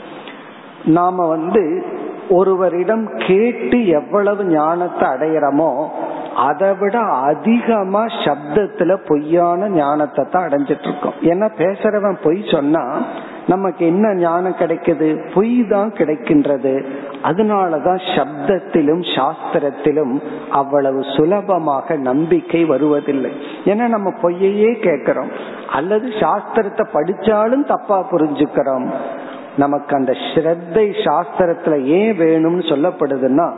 நாம வந்து ஒருவரிடம் கேட்டு எவ்வளவு ஞானத்தை அடையிறமோ அதை விட அதிகமா சப்தத்துல பொய்யான ஞானத்தை தான் அடைஞ்சிட்டு இருக்கோம் ஏன்னா பேசுறவன் பொய் சொன்னா நமக்கு என்ன ஞானம் கிடைக்குது? பொய் தான் கிடைக்கின்றது. அதனாலதான் சப்தத்திலும் சாஸ்திரத்திலும் அவ்வளவு சுலபமாக நம்பிக்கை வருவதில்லை. ஏன்னா நம்ம பொய்யையே கேட்கிறோம். அல்லது சாஸ்திரத்தை படிச்சாலும் தப்பா புரிஞ்சுக்கிறோம். நமக்கு அந்த ஸ்ரத்தை சாஸ்திரத்துல ஏன் வேணும்னு சொல்லப்படுதுன்னா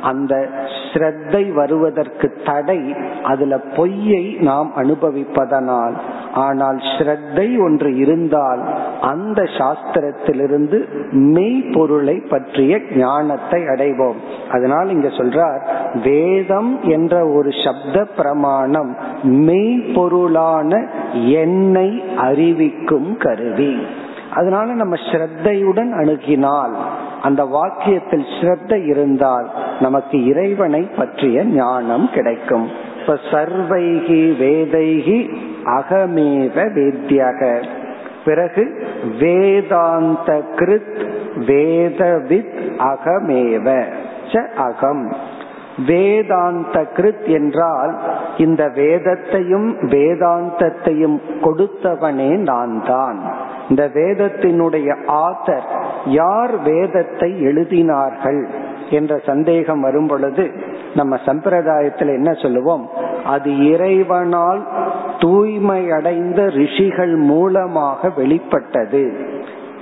அந்த ஸ்ரத்தை வருவதற்கு தடை அதுல பொய்யை நாம் அனுபவிப்பதனால். ஆனால் ஸ்ரத்தை ஒன்று இருந்தால் அந்த சாஸ்திரத்திலிருந்து மெய்ப்பொருளை பற்றிய ஞானத்தை அடைவோம். அதனால் இங்க சொல்றார் வேதம் என்ற ஒரு சப்த பிரமாணம் மெய்ப்பொருளான என்னை அறிவிக்கும் கருவி. அதனால நம்ம ஸ்ரத்தையுடன் அணுகினால் அந்த வாக்கியத்தில் ஸ்ரத்த இருந்தால் நமக்கு இறைவனை பற்றிய ஞானம் கிடைக்கும். இப்ப சர்வைகி வேதைகி அகமேவ வேத்தியக பிறகு வேதாந்த கிருத் வேதவித் அகமேவ. ச அகம். வேதாந்த கிருத் என்றால் இந்த வேதத்தையும் வேதாந்தத்தையும் கொடுத்தவனே நான் தான் இந்த வேதத்தினுடைய ஆத்தர் யார் வேதத்தை எழுதினார்கள் என்ற சந்தேகம் வரும் பொழுது நம்ம சம்பிரதாயத்தில் என்ன சொல்லுவோம்? அது இறைவனால் தூய்மை அடைந்த ரிஷிகள் மூலமாக வெளிப்பட்டது.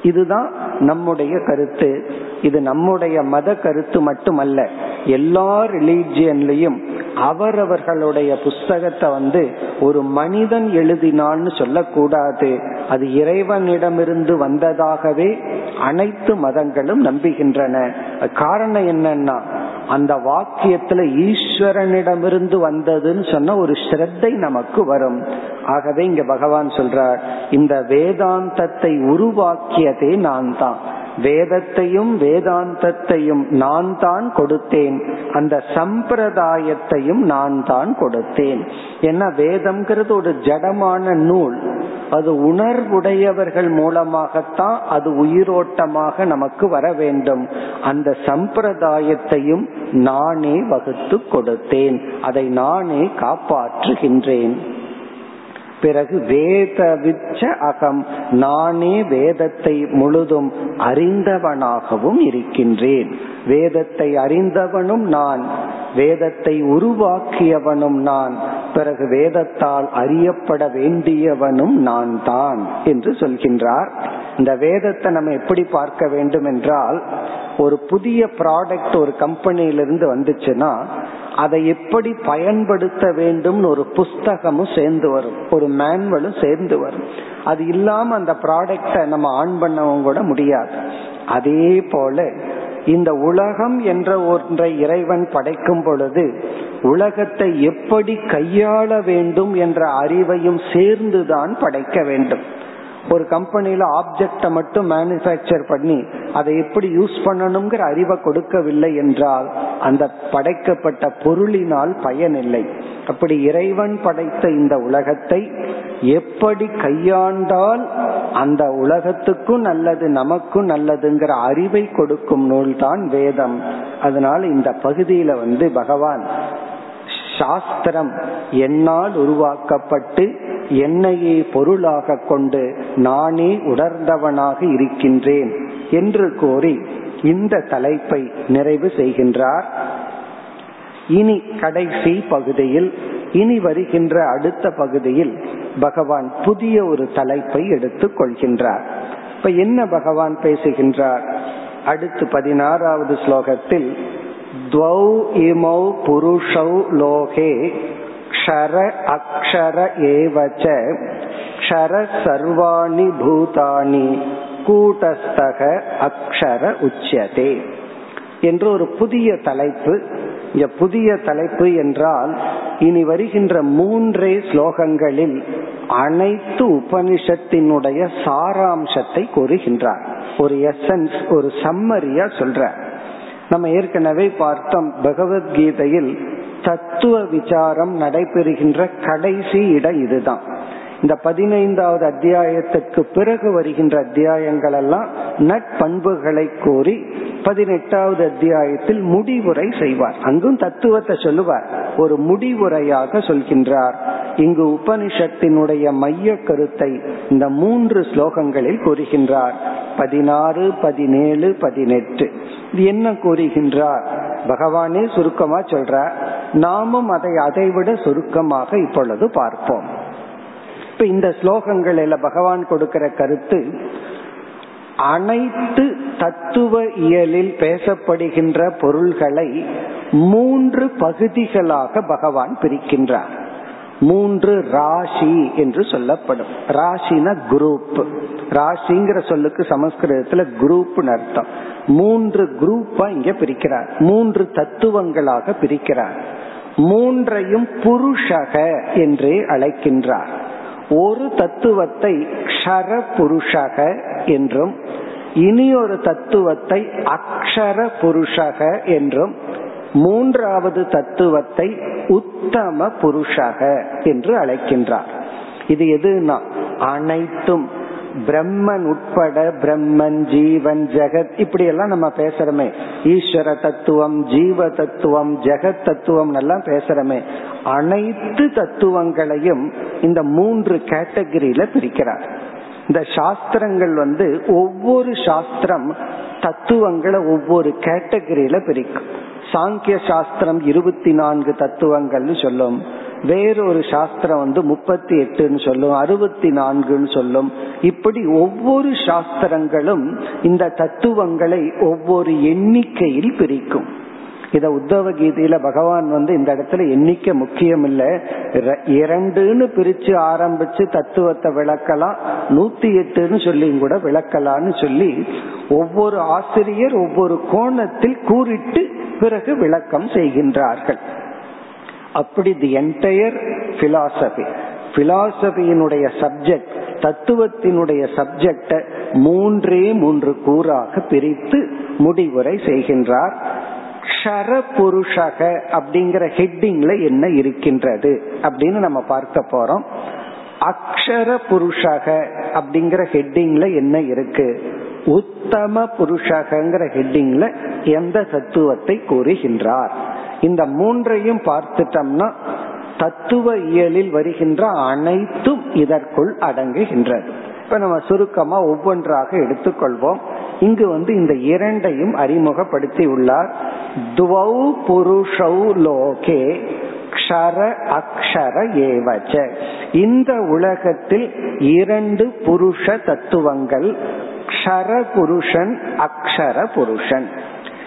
இதுதான் நம்முடைய கருத்து. இது நம்முடைய மத கருத்து மட்டுமல்ல எல்லா ரிலீஜியன்லயும் அவரவர்களுடைய புஸ்தகத்தை வந்து ஒரு மனிதன் எழுதினான்னு சொல்லக்கூடாது. அது இறைவனிடமிருந்து வந்ததாகவே அனைத்து மதங்களும் நம்புகின்றன. காரணம் என்னன்னா அந்த வாக்கியத்துல ஈஸ்வரனிடமிருந்து வந்ததுன்னு சொன்ன ஒரு ஸ்ரத்தை நமக்கு வரும். ஆகவே இங்க பகவான் சொல்றார் இந்த வேதாந்தத்தை உருவாக்கியதே நான் தான் வேதத்தையும் வேதாந்தத்தையும் நான் தான் கொடுத்தேன். அந்த சம்பிரதாயத்தையும் நான் தான் கொடுத்தேன். என்ன வேதம்ங்கிறது ஒரு ஜடமான நூல். அது உணர்வுடையவர்கள் மூலமாகத்தான் அது உயிரோட்டமாக நமக்கு வர வேண்டும். அந்த சம்பிரதாயத்தையும் நானே வகுத்து கொடுத்தேன். அதை நானே காப்பாற்றுகின்றேன். பிறகு வேதவிச்ச அகம். நானே வேதத்தை முழுதும் அறிந்தவனாகவும் இருக்கின்றேன். வேதத்தை அறிந்தவனும் நான். வேதத்தை உருவாக்கியவனும் நான். பிறகு வேதத்தால் அறியப்பட வேண்டியவனும் நான் தான் என்று சொல்கின்றார். இந்த வேதத்தை நம்ம எப்படி பார்க்க வேண்டும் என்றால் ஒரு புதிய ப்ராடக்ட் ஒரு கம்பெனியிலிருந்து வந்துச்சுன்னா அதை எப்படி பயன்படுத்த வேண்டும் ஒரு புஸ்தகமும் சேர்ந்து வரும். ஒரு மேன்வலும் சேர்ந்து வரும். அது இல்லாம அந்த ப்ராடக்ட நம்ம ஆன் பண்ணவும் கூட முடியாது. அதே போல இந்த உலகம் என்ற ஒன்றை இறைவன் படைக்கும் பொழுது உலகத்தை எப்படி கையாள வேண்டும் என்ற அறிவையும் சேர்ந்துதான் படைக்க வேண்டும். ஒரு கம்பெனியில ஆப்ஜெக்டை மட்டும் மேனுபேக்சர் பண்ணி அதை எப்படி யூஸ் பண்ணணுங்கிற அறிவை கொடுக்கவில்லை என்றால் அந்த படைக்கப்பட்ட பொருளினால் பயனில்லை. அப்படி இறைவன் படைத்த இந்த உலகத்தை எப்படி கையாண்டால் அந்த உலகத்துக்கும் நல்லது நமக்கும் நல்லதுங்கிற அறிவை கொடுக்கும் நூல் தான் வேதம். அதனால இந்த பகுதியில வந்து பகவான் சாஸ்திரம் என்னால் உருவாக்கப்பட்டு என்னையே பொருளாக கொண்டு நானே உணர்ந்தவனாக இருக்கின்றேன் என்று கூறி இந்த தலைப்பை நிறைவு செய்கின்றார். இனி கடைசி பகுதியில் இனி வருகின்ற அடுத்த பகுதியில் பகவான் புதிய ஒரு தலைப்பை எடுத்துக் கொள்கின்றார். இப்ப என்ன பகவான் பேசுகின்றார்? அடுத்து பதினாறாவது ஸ்லோகத்தில் துவௌ இமௌ புருஷௌ லோகே க்ஷர அக்ஷர ஏவச்ச க்ஷர சர்வாணி பூதானி கூட்டஸ்தக அக்ஷர உச்சதே என்று ஒரு புதிய தலைப்பு. இங்க புதிய தலைப்பு என்றால் இனி வருகின்ற மூன்றே ஸ்லோகங்களில் அனைத்து உபனிஷத்தினுடைய சாராம்சத்தை கூறுகின்றார். ஒரு எசன்ஸ் ஒரு சம்மரியா சொல்ற. நம்ம ஏற்கனவே பார்த்தோம் பகவத்கீதையில் தத்துவ விசாரம் நடைபெறுகின்ற கடைசி இடம் இதுதான். இந்த பதினைந்தாவது அத்தியாயத்திற்கு பிறகு வருகின்ற அத்தியாயங்கள் எல்லாம் நட்பண்புகளை கூறி பதினெட்டாவது அத்தியாயத்தில் முடிவுரை செய்வார். அங்கும் தத்துவத்தை சொல்லுவார். ஒரு முடிவுரையாக சொல்கின்றார். இங்கு உபனிஷத்தினுடைய மைய கருத்தை இந்த மூன்று ஸ்லோகங்களில் கூறுகின்றார். பதினாறு பதினேழு பதினெட்டு. இது என்ன கூறுகின்றார்? பகவானே சுருக்கமா சொல்றார். நாமும் அதை அதைவிட சுருக்கமாக இப்பொழுது பார்ப்போம். இப்ப இந்த ஸ்லோகங்களில் பகவான் கொடுக்கிற கருத்து அனைத்து தத்துவ இயலில் பேசப்படுகின்ற பொருள்களை மூன்று பகுதிகளாக பகவான் பிரிக்கின்றார். மூன்று ராசி என்று சொல்லப்படும். ராசின குரூப் ராசிங்கிற சொல்லுக்கு சமஸ்கிருதத்துல குரூப் அர்த்தம். மூன்று குரூப்பா இங்க பிரிக்கிறார். மூன்று தத்துவங்களாக பிரிக்கிறார். மூன்றையும் புருஷக என்றே அழைக்கின்றார். ஒரு தத்துவத்தை க்ஷர புருஷக என்றும் இனி ஒரு தத்துவத்தை அக்ஷர புருஷக என்றும் மூன்றாவது தத்துவத்தை உத்தம புருஷக என்று அழைக்கின்றார். இது எதுனா அனைத்தும் பிரம்மன் உட்பட பிரம்மன் ஜீவன் ஜெகத் இப்படி எல்லாம் நம்ம பேசுறோமே. ஈஸ்வர தத்துவம் ஜீவ தத்துவம் ஜெகத் தத்துவம் எல்லாம் பேசுறோமே. அனைத்து தத்துவங்களையும் இந்த மூன்று கேட்டகரியில பிரிக்கிறார். இந்த சாஸ்திரங்கள் வந்து ஒவ்வொரு சாஸ்திரம் தத்துவங்களை ஒவ்வொரு கேட்டகரியில பிரிக்கும். சாங்கிய சாஸ்திரம் இருபத்தி நான்கு தத்துவங்கள்னு சொல்லும். வேறொரு சாஸ்திரம் வந்து முப்பத்தி எட்டுன்னு சொல்லும் அறுபத்தி நான்குன்னு சொல்லும். இப்படி ஒவ்வொரு சாஸ்திரங்களும் இந்த தத்துவங்களை ஒவ்வொரு எண்ணிக்கையில் பிரிக்கும். இத உத்தவ கீதையில பகவான் வந்து இந்த இடத்துல எண்ணிக்கை முக்கியம் இல்ல இரண்டுன்னு பிரிச்சு ஆரம்பிச்சு தத்துவத்தை விளக்கலாம். நூத்தி எட்டுன்னு சொல்லி கூட விளக்கலாம்னு சொல்லி ஒவ்வொரு ஆசிரியர் ஒவ்வொரு கோணத்தில் கூறிட்டு பிறகு விளக்கம் செய்கின்றார்கள். அப்படி தி என்டையர் பிலாசபி பிலாசபியினுடைய சப்ஜெக்ட் தத்துவத்தினுடைய சப்ஜெக்ட மூன்றே மூன்று கூறாக பிரித்து முடிவுரை செய்கின்றார். க்ஷர புருஷக அப்படிங்கிற ஹெட்டிங்ல என்ன இருக்கின்றது அப்படின்னு நம்ம பார்க்க போறோம். அக்ஷர புருஷக அப்படிங்கிற ஹெட்டிங்ல என்ன இருக்கு? உத்தம புருஷகங்கிற ஹெட்டிங்ல எந்த தத்துவத்தை கூறுகின்றார்? இந்த மூன்றையும் பார்த்துட்டோம்னா தத்துவ இயலில் வருகின்ற அனைத்தும் இதற்குள் அடங்குகின்றது. இப்ப நம்ம சுருக்கமா ஒவ்வொன்றாக எடுத்துக்கொள்வோம். இங்கு வந்து இந்த இரண்டையும் அறிமுகப்படுத்தி உள்ளார். துவௌ புருஷௌ லோகே க்ஷர அக்ஷர ஏவச்ச. இந்த உலகத்தில் இரண்டு புருஷ தத்துவங்கள் க்ஷர புருஷன் அக்ஷர புருஷன்.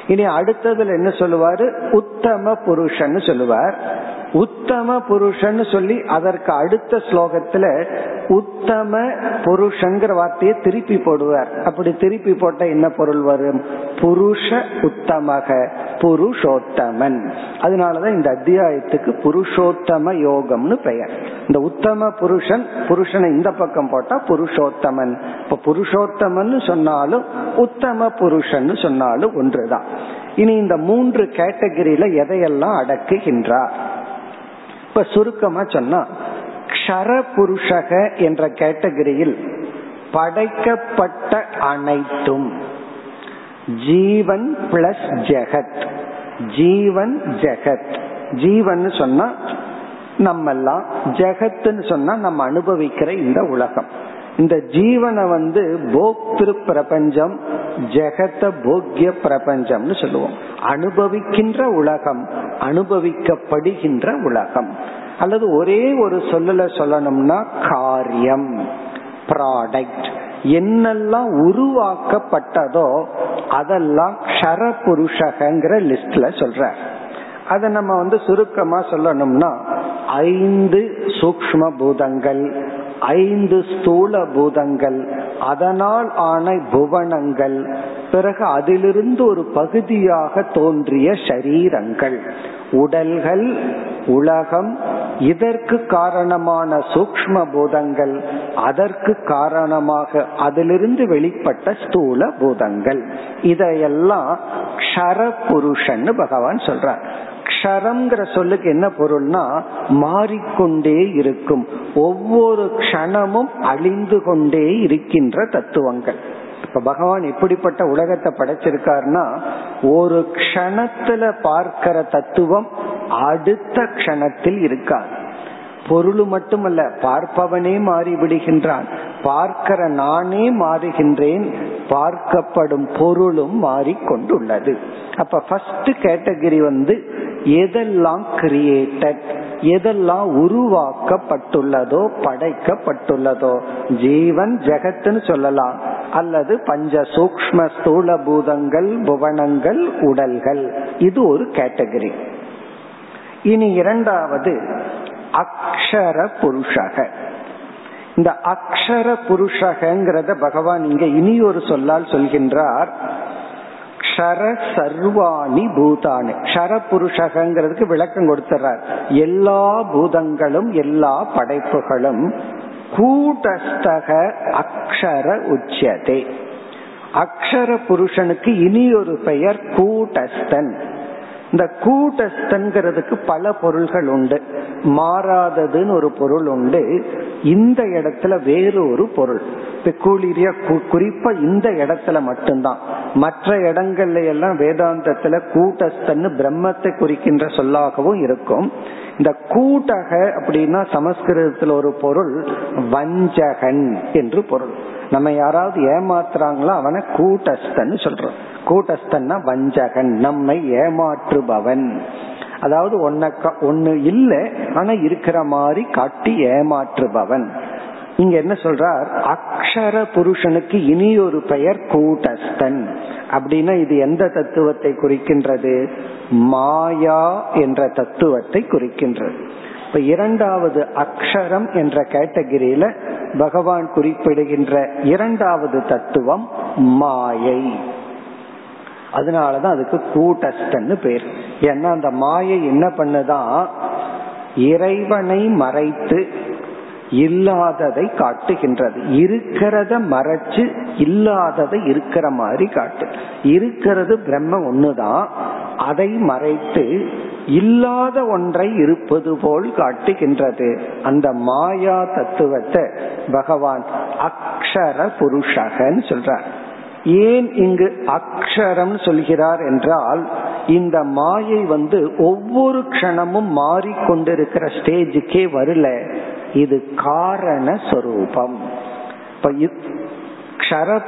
இனி அடுத்ததுல என்ன சொல்லுவாரு? உத்தம புருஷன் சொல்லுவார். உத்தம புருஷன் சொல்லி அதற்கு அடுத்த ஸ்லோகத்துல உத்தம புருஷங்கிற வார்த்தையை திருப்பி போடுவார். அப்படி திருப்பி போட்ட என்ன பொருள் வரும்? புருஷ உத்தமக புருஷோத்தமன். அதனாலதான் இந்த அத்தியாயத்துக்கு புருஷோத்தம யோகம்னு பெயர். இந்த உத்தம புருஷன் புருஷனை இந்த பக்கம் போட்டா புருஷோத்தமன். இப்ப புருஷோத்தமன் சொன்னாலும் உத்தம புருஷன் சொன்னாலும் ஒன்றுதான். இனி இந்த மூன்று கேட்டகரியில எதையெல்லாம் அடக்குகின்றார் இப்ப சுருக்கமா சொன்னா க்ஷர புருஷக என்ற கேட்டகரியில் படைக்கப்பட்ட அனைத்தும் ஜீவன் பிளஸ் ஜெகத். ஜீவன் ஜெகத். ஜீவன் சொன்னா நம்ம எல்லாம் ஜெகத்துன்னு சொன்னா நம்ம அனுபவிக்கிற இந்த உலகம். இந்த ஜீவனை வந்து போக்திரு பிரபஞ்சம் ஜெகத்த போக்கிய பிரபஞ்சம்னு சொல்லுவோம். அனுபவிக்கின்ற உலகம். அனுபவிக்கப்படுகின்ற உலகம். அல்லது ஒரே ஒரு சொல்லல சொல்லணும்னா காரியம் ப்ராடக்ட் என்னெல்லாம் உருவாக்கப்பட்டதோ அதெல்லாம் ஷர புருஷகங்கிற லிஸ்ட்ல சொல்ற. அதை நம்ம வந்து சுருக்கமா சொல்லணும்னா ஐந்து சூக்ம பூதங்கள் ஐந்து ஸ்தூல பூதங்கள் அதனால் ஆன புவனங்கள் பிறகு அதிலிருந்து ஒரு பகுதியாக தோன்றிய ஷரீரங்கள். உடல்கள் உலகம் இதற்கு காரணமான சூக்ம பூதங்கள் அதற்கு காரணமாக அதிலிருந்து வெளிப்பட்ட ஸ்தூல பூதங்கள். இதையெல்லாம் க்ஷர புருஷன் பகவான் சொல்றார். க்ஷரம்ங்கிற சொல்லுக்கு என்ன பொருள்னா மாறிக்கொண்டே இருக்கும். ஒவ்வொரு க்ஷணமும் அழிந்து கொண்டே இருக்கின்ற தத்துவங்கள். இப்ப பகவான் எப்படிப்பட்ட உலகத்தை படைச்சிருக்காருன்னா ஒரு க்ஷணத்துல பார்க்கிற தத்துவம் அடுத்த க்ஷணத்தில் இருக்காது. பொருள் மட்டுமல்ல பார்ப்பவனே மாறி விடுகின்றான் பார்க்கிற நானே மாறுகின்றேன் பார்க்கப்படும் பொருளும் மாறிக்கொண்டுள்ளது. அப்ப ஃபர்ஸ்ட் கேட்டகரி வந்து எதெல்லாம் கிரியேட்டட் எதெல்லாம் உருவாக்கப்பட்டுள்ளதோ படைக்கப்பட்டுள்ளதோ ஜீவன் ஜெகத்துன்னு சொல்லலாம். அல்லது பஞ்ச சூக்ம ஸ்தூல பூதங்கள் புவனங்கள் உடல்கள். இது ஒரு கேட்டகரி. இனி இரண்டாவது அக்ஷர புருஷக. இந்த அக்ஷர புருஷகங்கிறத பகவான் இங்க இனி ஒரு சொல்லால் சொல்கின்றார். க்ஷர சர்வாணி பூதானு. க்ஷர புருஷகங்கிறதுக்கு விளக்கம் கொடுத்துறார். எல்லா பூதங்களும் எல்லா படைப்புகளும் கூட்டஸ்தக அக்ஷர உச்சதே அக்ஷர புருஷனுக்கு இனி ஒரு பெயர் கூட்டஸ்தன். இந்த கூட்டஸ்தன்கிறதுக்கு பல பொருள்கள் உண்டு. மாறாததுன்னு ஒரு பொருள் உண்டு. இந்த இடத்துல வேறு ஒரு பொருள். பெக்கூலிரியா குறிப்பா இந்த இடத்துல மட்டும்தான். மற்ற இடங்கள்ல எல்லாம் வேதாந்தத்துல கூட்டஸ்தன்னு பிரம்மத்தை குறிக்கின்ற சொல்லாகவும் இருக்கும். இந்த கூட்டக அப்படின்னா சமஸ்கிருதத்துல ஒரு பொருள் வஞ்சகன் என்று பொருள். நம்ம யாராவது ஏமாத்துறாங்களோ அவனை கூட்டஸ்தன் சொல்றோம். கூட்டஸ்தன்னா வஞ்சகன் நம்மை ஏமாற்றுபவன். அதாவது ஒன்னு இல்ல ஆனா இருக்கிற மாதிரி காட்டி ஏமாற்றுபவன். இங்க என்ன சொல்றார்? அக்ஷர புருஷனுக்கு இனி ஒரு பெயர் கூட்டஸ்தன். அப்படின்னா இது எந்த தத்துவத்தை குறிக்கின்றது? மாயா என்ற தத்துவத்தை குறிக்கின்றது. இப்ப இரண்டாவது அக்ஷரம் என்ற கேட்டகரியில பகவான் குறிப்பிடுகின்ற இரண்டாவது தத்துவம் மாயை. அதனாலதான் அதுக்கு கூட்டஸ்டன்னு பேர். ஏன்னா அந்த மாயை என்ன பண்ணுதான் இறைவனை மறைத்து இல்லாததை காட்டுகின்றது. இருக்கிறத மறைச்சு இல்லாததை இருக்கிற மாதிரி காட்டு. இருக்கிறது பிரம்ம ஒண்ணுதான். அதை மறைத்து இல்லாத ஒன்றை இருப்பது போல் காட்டுகின்றது. அந்த மாயா தத்துவத்தை பகவான் அக்ஷர புருஷகன்னு சொல்றார். ஏன் இங்கு அக்ஷரம் சொல்கிறார் என்றால் இந்த மாயை வந்து ஒவ்வொரு க்ஷணமும் மாறிக்கொண்டிருக்கிற ஸ்டேஜுக்கே வரல. இது காரண சொரூபம். இப்ப க்ஷர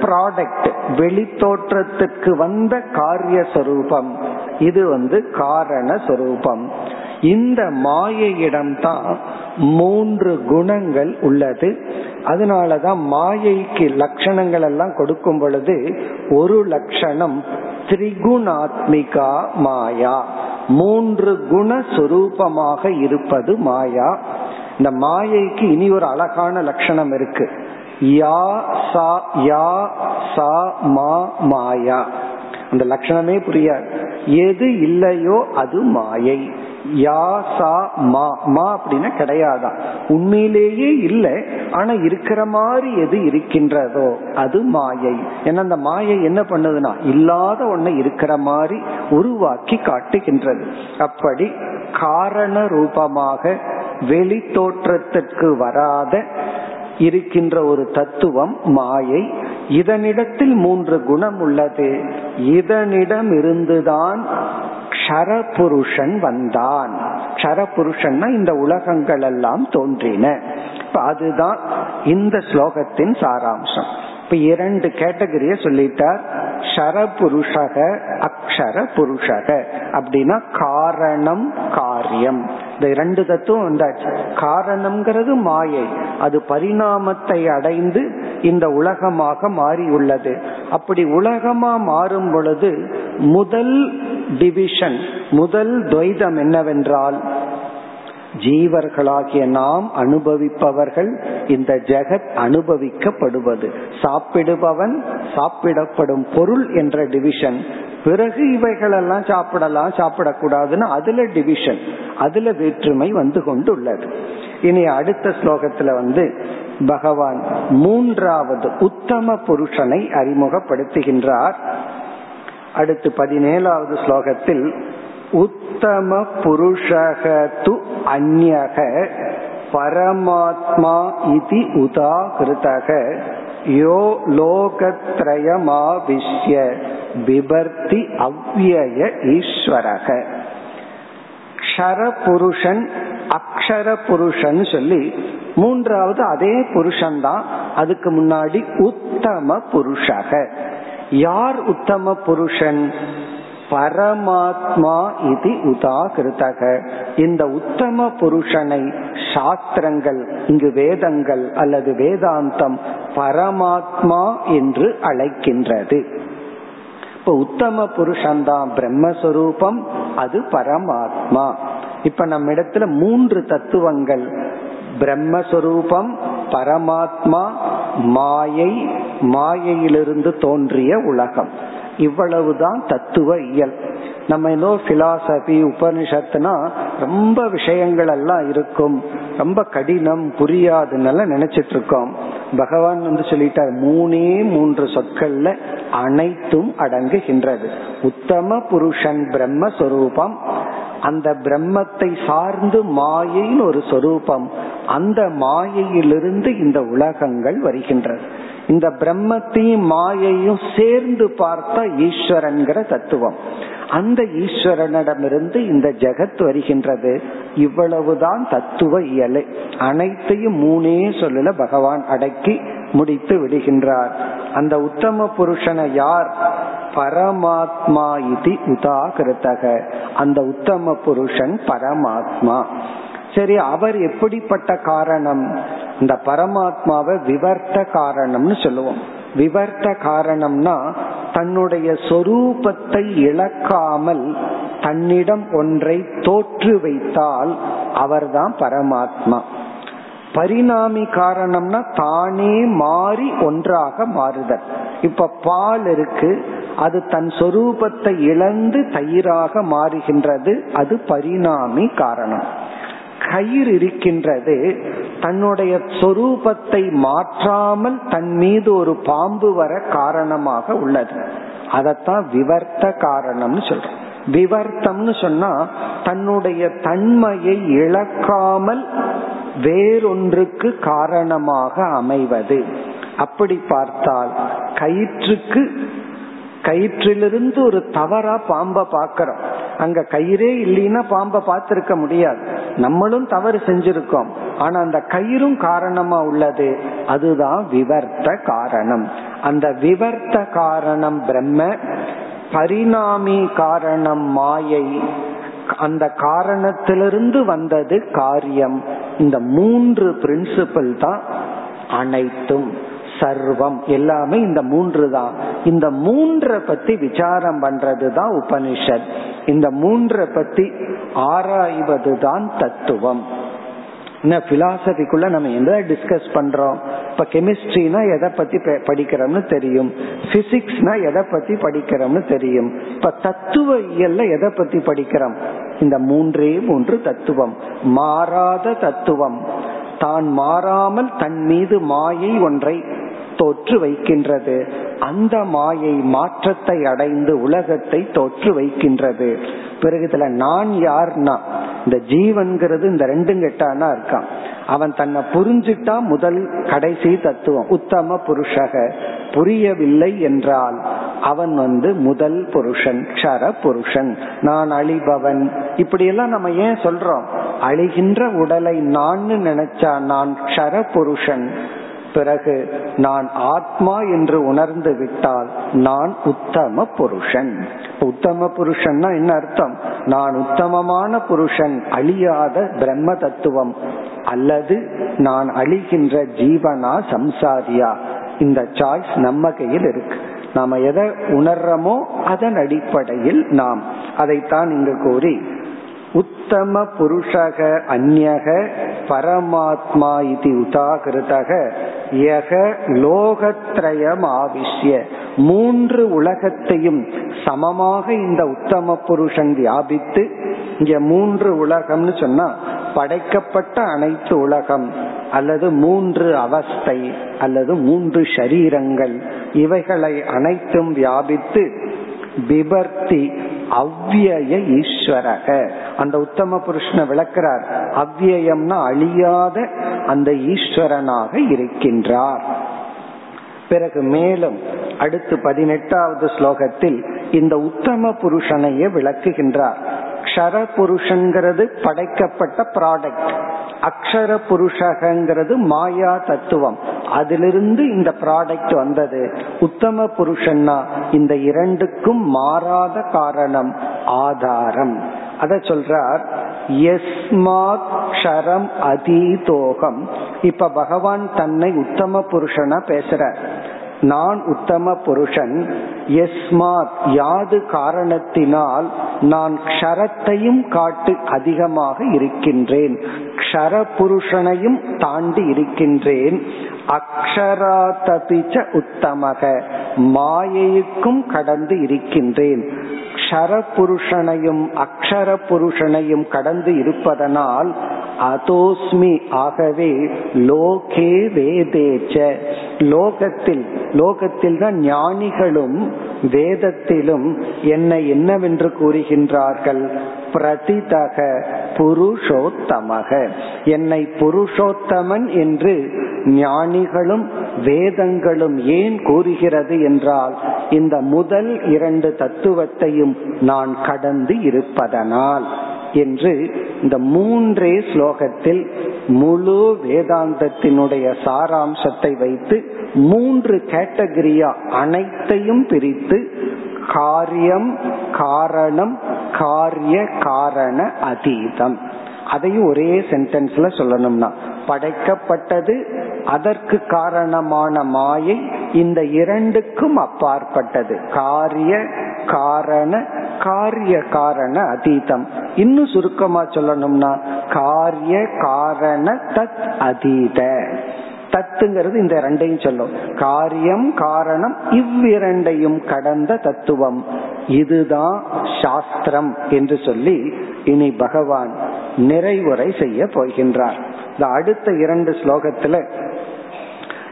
ப்ராடக்ட் வெளித்தோற்றத்துக்கு வந்த காரிய சொரூபம் இது வந்து காரண சொரூபம் இந்த மாயையிடம்தான் மூன்று குணங்கள் உள்ளது. அதனாலதான் மாயைக்கு லட்சணங்கள் எல்லாம் கொடுக்கும் பொழுது ஒரு லட்சணம் திரிகுணாத்மிகா மாயா. மூன்று குண சுரூபமாக இருப்பது மாயா. இந்த மாயைக்கு இனி ஒரு அழகான லட்சணம் இருக்கு. யா சா யா சா மா மாயா. அந்த லட்சணமே புரியாது. எது இல்லையோ அது மாயை. யா சா மா. மா அப்படின்னா கிடையாதான் உண்மையிலேயே இல்லை. ஆனா இருக்கிற மாதிரி எது இருக்கின்றதோ அது மாயை. ஏன்னா அந்த மாயை என்ன பண்ணுதுன்னா இல்லாத ஒன்ன இருக்கிற மாதிரி உருவாக்கி காட்டுகின்றது. அப்படி காரண ரூபமாக வெளி தோற்றத்திற்கு வராத இருக்கின்ற ஒரு தத்துவம் மாயை. இதனிடத்தில் மூன்று குணம் உள்ளது. இதனிடம் இருந்துதான் க்ஷரபுருஷன் வந்தான். க்ஷரபுருஷன்னா இந்த உலகங்கள் எல்லாம் தோன்றின. இப்ப அதுதான் இந்த ஸ்லோகத்தின் சாராம்சம். இப்ப இரண்டு கேட்டகரிய சொல்லிட்டார். ஷரபுருஷக அக்ஷர புருஷக அப்படின்னா காரணம் காரியம். இந்த இரண்டு தத்துவம் வந்தாச்சு. காரணம்ங்கிறது மாயை. அது பரிணாமத்தை அடைந்து இந்த உலகமாக மாறி உள்ளது அப்படி உலகமா மாறும் பொழுது முதல் டிவிஷன் முதல் துவைதம் என்னவென்றால் ஜீவர்களாகிய நாம் அனுபவிப்பவர்கள் இந்த ஜெகத் அனுபவிக்கப்படுவது. சாப்பிடுபவன் சாப்பிடப்படும் பொருள் என்ற டிவிஷன் பிறகு இவைகளெல்லாம் சாப்பிடலாம் சாப்பிடக்கூடாதுன்னு அதுல டிவிஷன் அதுல வேற்றுமை வந்து கொண்டுள்ளது. இனி அடுத்த ஸ்லோகத்துல வந்து பகவான் மூன்றாவது உத்தம புருஷனை அறிமுகப்படுத்துகின்றார். அடுத்து பதினேழாவது ஸ்லோகத்தில் உத்தம புருஷக து அந்யக பரமாத்மா இது உதாகிருதக யோ லோகத்ரயமாவிஷ்ய. விபர்த்தி அவ்விய ஈஸ்வரக. க்ஷர புருஷன் அக்ஷர புருஷன் சொல்லி மூன்றாவது அதே புருஷன் தான் அதுக்கு முன்னாடி உத்தம புருஷக. யார் உத்தம புருஷன்? பரமாத்மா இது உதாகிருதக இந்த உத்தம புருஷனை சாஸ்திரங்கள் இங்கு வேதங்கள் அல்லது வேதாந்தம் பரமாத்மா என்று அழைக்கின்றது. இப்ப உத்தம புருஷன் தான் பிரம்மஸ்வரூபம் அது பரமாத்மா. இப்ப நம்ம இடத்துல மூன்று தத்துவங்கள். பிரம்மஸ்வரூபம் பரமாத்மா மாயை மாயையிலிருந்து தோன்றிய உலகம். இவ்வளவுதான் தத்துவ இயல். நம்ம ஏதோ பிலாசபி உபனிஷத்துனா ரொம்ப விஷயங்கள் எல்லாம் இருக்கும். ரொம்ப கடினம் புரியாதுன்னு நினைச்சிட்டு இருக்கோம் பகவான் வந்து சொல்லிட்டார் மூணே மூன்று சொற்கள்ல அனைத்தும் அடங்குகின்றது. உத்தம புருஷன் பிரம்மஸ்வரூபம் அந்த பிரம்மத்தை சார்ந்து மாயைன்னு ஒரு சொரூபம். அந்த மாயையிலிருந்து இந்த உலகங்கள் வருகின்றது. இந்த பிரம்மத்தையும் மாயையும் சேர்ந்து பார்த்தா ஈஸ்வரன்கிற தத்துவம். அந்த ஈஸ்வரனிடமிருந்து இந்த ஜெகத் வருகின்றது. இவ்வளவுதான் தத்துவ இயலை. அனைத்தையும் மூணே சொல்லல பகவான் அடக்கி முடித்து விடுகின்றார். அந்த உத்தம புருஷனை யார்? பரமாத்மா இது உதாகிருத்தக. அந்த உத்தம புருஷன் பரமாத்மா. சரி அவர் எப்படிப்பட்ட காரணம்? இந்த பரமாத்மாவை விவர்த்த காரணம்னு சொல்லுவோம். விவர்த்த காரணம்னா தன்னுடைய சொரூபத்தை இழக்காமல் தன்னிடம் ஒன்றை தோற்று வைத்தால் அவர்தான் பரமாத்மா. பரிணாமி காரணம்னா தானே மாறி ஒன்றாக மாறுதல். இப்ப பால் இருக்கு அது தன் சொரூபத்தை இழந்து தயிராக மாறுகின்றது அது பரிணாமி காரணம். கயிறு இருக்கின்றது தன்னுடைய சொரூபத்தை மாற்றாமல் தன் மீது ஒரு பாம்பு வர காரணமாக உள்ளது. அதத்தான் விவர்த்த காரணம்னு சொல்றோம். விவர்த்தம்னு சொன்னா தன்னுடைய தன்மையை இழக்காமல் வேறொன்றுக்கு காரணமாக அமைவது. அப்படி பார்த்தால் கயிற்றுக்கு கயிற்றிலிருந்து ஒரு தவறா பாம்ப பாக்கிறோம். அங்க கயிறே இல்லைன்னா பாம்ப பார்த்திருக்க முடியாது. நம்மளும் தவறு செஞ்சிருக்கோம். ஆனா அந்த கயிறும் காரணமா உள்ளது. அதுதான் விவர்த்த காரணம். அந்த விவர்த்த காரணம் பிரம்ம பரிணாமி காரணம் மாயை. அந்த காரணத்திலிருந்து வந்தது காரியம். இந்த மூன்று பிரின்சிபல் தான் அனைத்தும். சர்வம். எல்லாமே இந்த மூன்று தான். இந்த மூன்றை பத்தி விசாரம் பண்றது தான் உபனிஷத். இந்த மூன்றை பத்தி ஆராய்வது தான் தத்துவம். என்ன பிலாசபிக்குள்ள நம்ம எந்த டிஸ்கஸ் பண்றோம்? இப்ப கெமிஸ்ட்ரினா எதை பத்தி படிக்கிறோம்னு தெரியும். பிசிக்ஸ்னா எதை பத்தி படிக்கிறோம்னு தெரியும். இப்ப தத்துவ இயல்ல எதை பத்தி படிக்கிறோம்? இந்த மூன்றே மூன்று தத்துவம். மாறாத தத்துவம். தான் மாறாமல் தன் மீது மாயை ஒன்றை தோற்று வைக்கின்றது. அந்த மாயை மாற்றத்தை அடைந்து உலகத்தை தோற்று வைக்கின்றது. பிறகு இதுல நான் யார்னா இந்த ஜீவன்கிறது இந்த ரெண்டும் கெட்டானா இருக்கான். அவன் தன்னை புரிஞ்சுட்டா முதல் கடைசி தத்துவம் உத்தம புருஷக புரியவில்லை என்றால் அவன் வந்து முதல் புருஷன் க்ஷர புருஷன் நான் அழிபவன். இப்படியெல்லாம் நம்ம ஏன் சொல்றோம்? அழிகின்ற உடலை நான் நினைச்சா நான் க்ஷர புருஷன் பிறகு நான் ஆத்மா என்று உணர்ந்து விட்டால் நான் உத்தம புருஷன். உத்தம புருஷன்னா என்ன அர்த்தம்? நான் உத்தமமான புருஷன் அழியாத பிரம்ம தத்துவம். அல்லது நான் அழிகின்ற ஜீவனா சம்சாரியா? இந்த சாய்ஸ் நம்ம கையில் இருக்கு. நாம எதை உணர்றோமோ அதன் அடிப்படையில் நாம். அதைத்தான் இங்கு கூறி உத்தம புருஷக அந்யக பரமாத்மா இது உதாகிருதக யக லோகத்ரயம் ஆவிஷ்ய. மூன்று உலகத்தையும் சமமாக இந்த உத்தம புருஷன் வியாபித்து இங்க மூன்று உலகம்னு சொன்னா படைக்கப்பட்ட அனைத்து உலகம் அல்லது மூன்று அவஸ்தை அல்லது மூன்று ஷரீரங்கள் இவைகளை அனைத்தும் வியாபித்து பிபர்த்தி அவ்விய ஈஸ்வரக. அந்த உத்தம புருஷனை விளக்கிறார். அவ்வியம்னா அழியாத அந்த ஈஸ்வரனாக இருக்கின்றார். பிறகு மேலும் அடுத்து பதினெட்டாவது ஸ்லோகத்தில் இந்த உத்தம புருஷனையே விளக்குகின்றார். க்ஷர புருஷங்கிறது படைக்கப்பட்ட ப்ராடக்ட் அக்ஷர புருஷகங்கிறது மாயா தத்துவம். அதிலிருந்து இந்த ப்ராடக்ட் வந்தது. உத்தம புருஷன்னா இந்த இரண்டுக்கும் மாறாத காரணம் ஆதாரம். அத சொல்றார் எஸ்மாத் க்ஷரம் அதீதோகம். இப்ப பகவான் தன்னை உத்தம புருஷனா பேசுறார். நான் உத்தம புருஷன். எஸ்மாத் யாது காரணத்தினால் நான் க்ஷரத்தையும் காட்டு அதிகமாக இருக்கின்றேன். க்ஷர புருஷனையும் தாண்டி இருக்கின்றேன். அக்ஷராதபிச்ச உத்தமக. மாயைக்கும் கடந்து இருக்கின்றேன். க்ஷர புருஷனையும் அக்ஷர புருஷனையும் கடந்து இருப்பதனால் அதோஸ்மி. ஆகவே லோகே வேதேச்ச. லோகத்தில் லோகத்தில் தான் ஞானிகளும் வேதத்திலும் என்னை என்னவென்று கூறுகின்றார்கள்? பிரதிதக புருஷோத்தமக. என்னை புருஷோத்தமன் என்று ஞானிகளும் வேதங்களும் ஏன் கூறுகிறது என்றால் இந்த முதல் இரண்டு தத்துவத்தையும் நான் கடந்து இருப்பதனால். என்று இந்த மூன்றே ஸ்லோகத்தில் முழு வேதாந்தத்தினுடைய சாராம்சத்தை வைத்து மூன்று கேட்டகரியா அனைத்தையும் பிரித்து காரியம் காரணம் காரிய காரண அதீதம். அதையும் ஒரே சென்டென்ஸ்ல சொல்லணும்னா படைக்கப்பட்டது அதற்கு காரணமான மாயை இந்த இரண்டுக்கும் அப்பாற்பட்டது. காரிய காரண காரிய காரண அதீதம் இன்னும் சுருக்கமா சொல்லணும்னா காரிய காரண தத் அதீத. தத்துங்கிறது இந்த ரெண்டையும் சொல்லும். காரியம் காரணம் இவ்விரண்டையும் கடந்த தத்துவம். இதுதான் சாஸ்திரம் என்று சொல்லி இனி பகவான் நிறைவுரை செய்ய போகின்றார். இந்த அடுத்த இரண்டு ஸ்லோகத்துல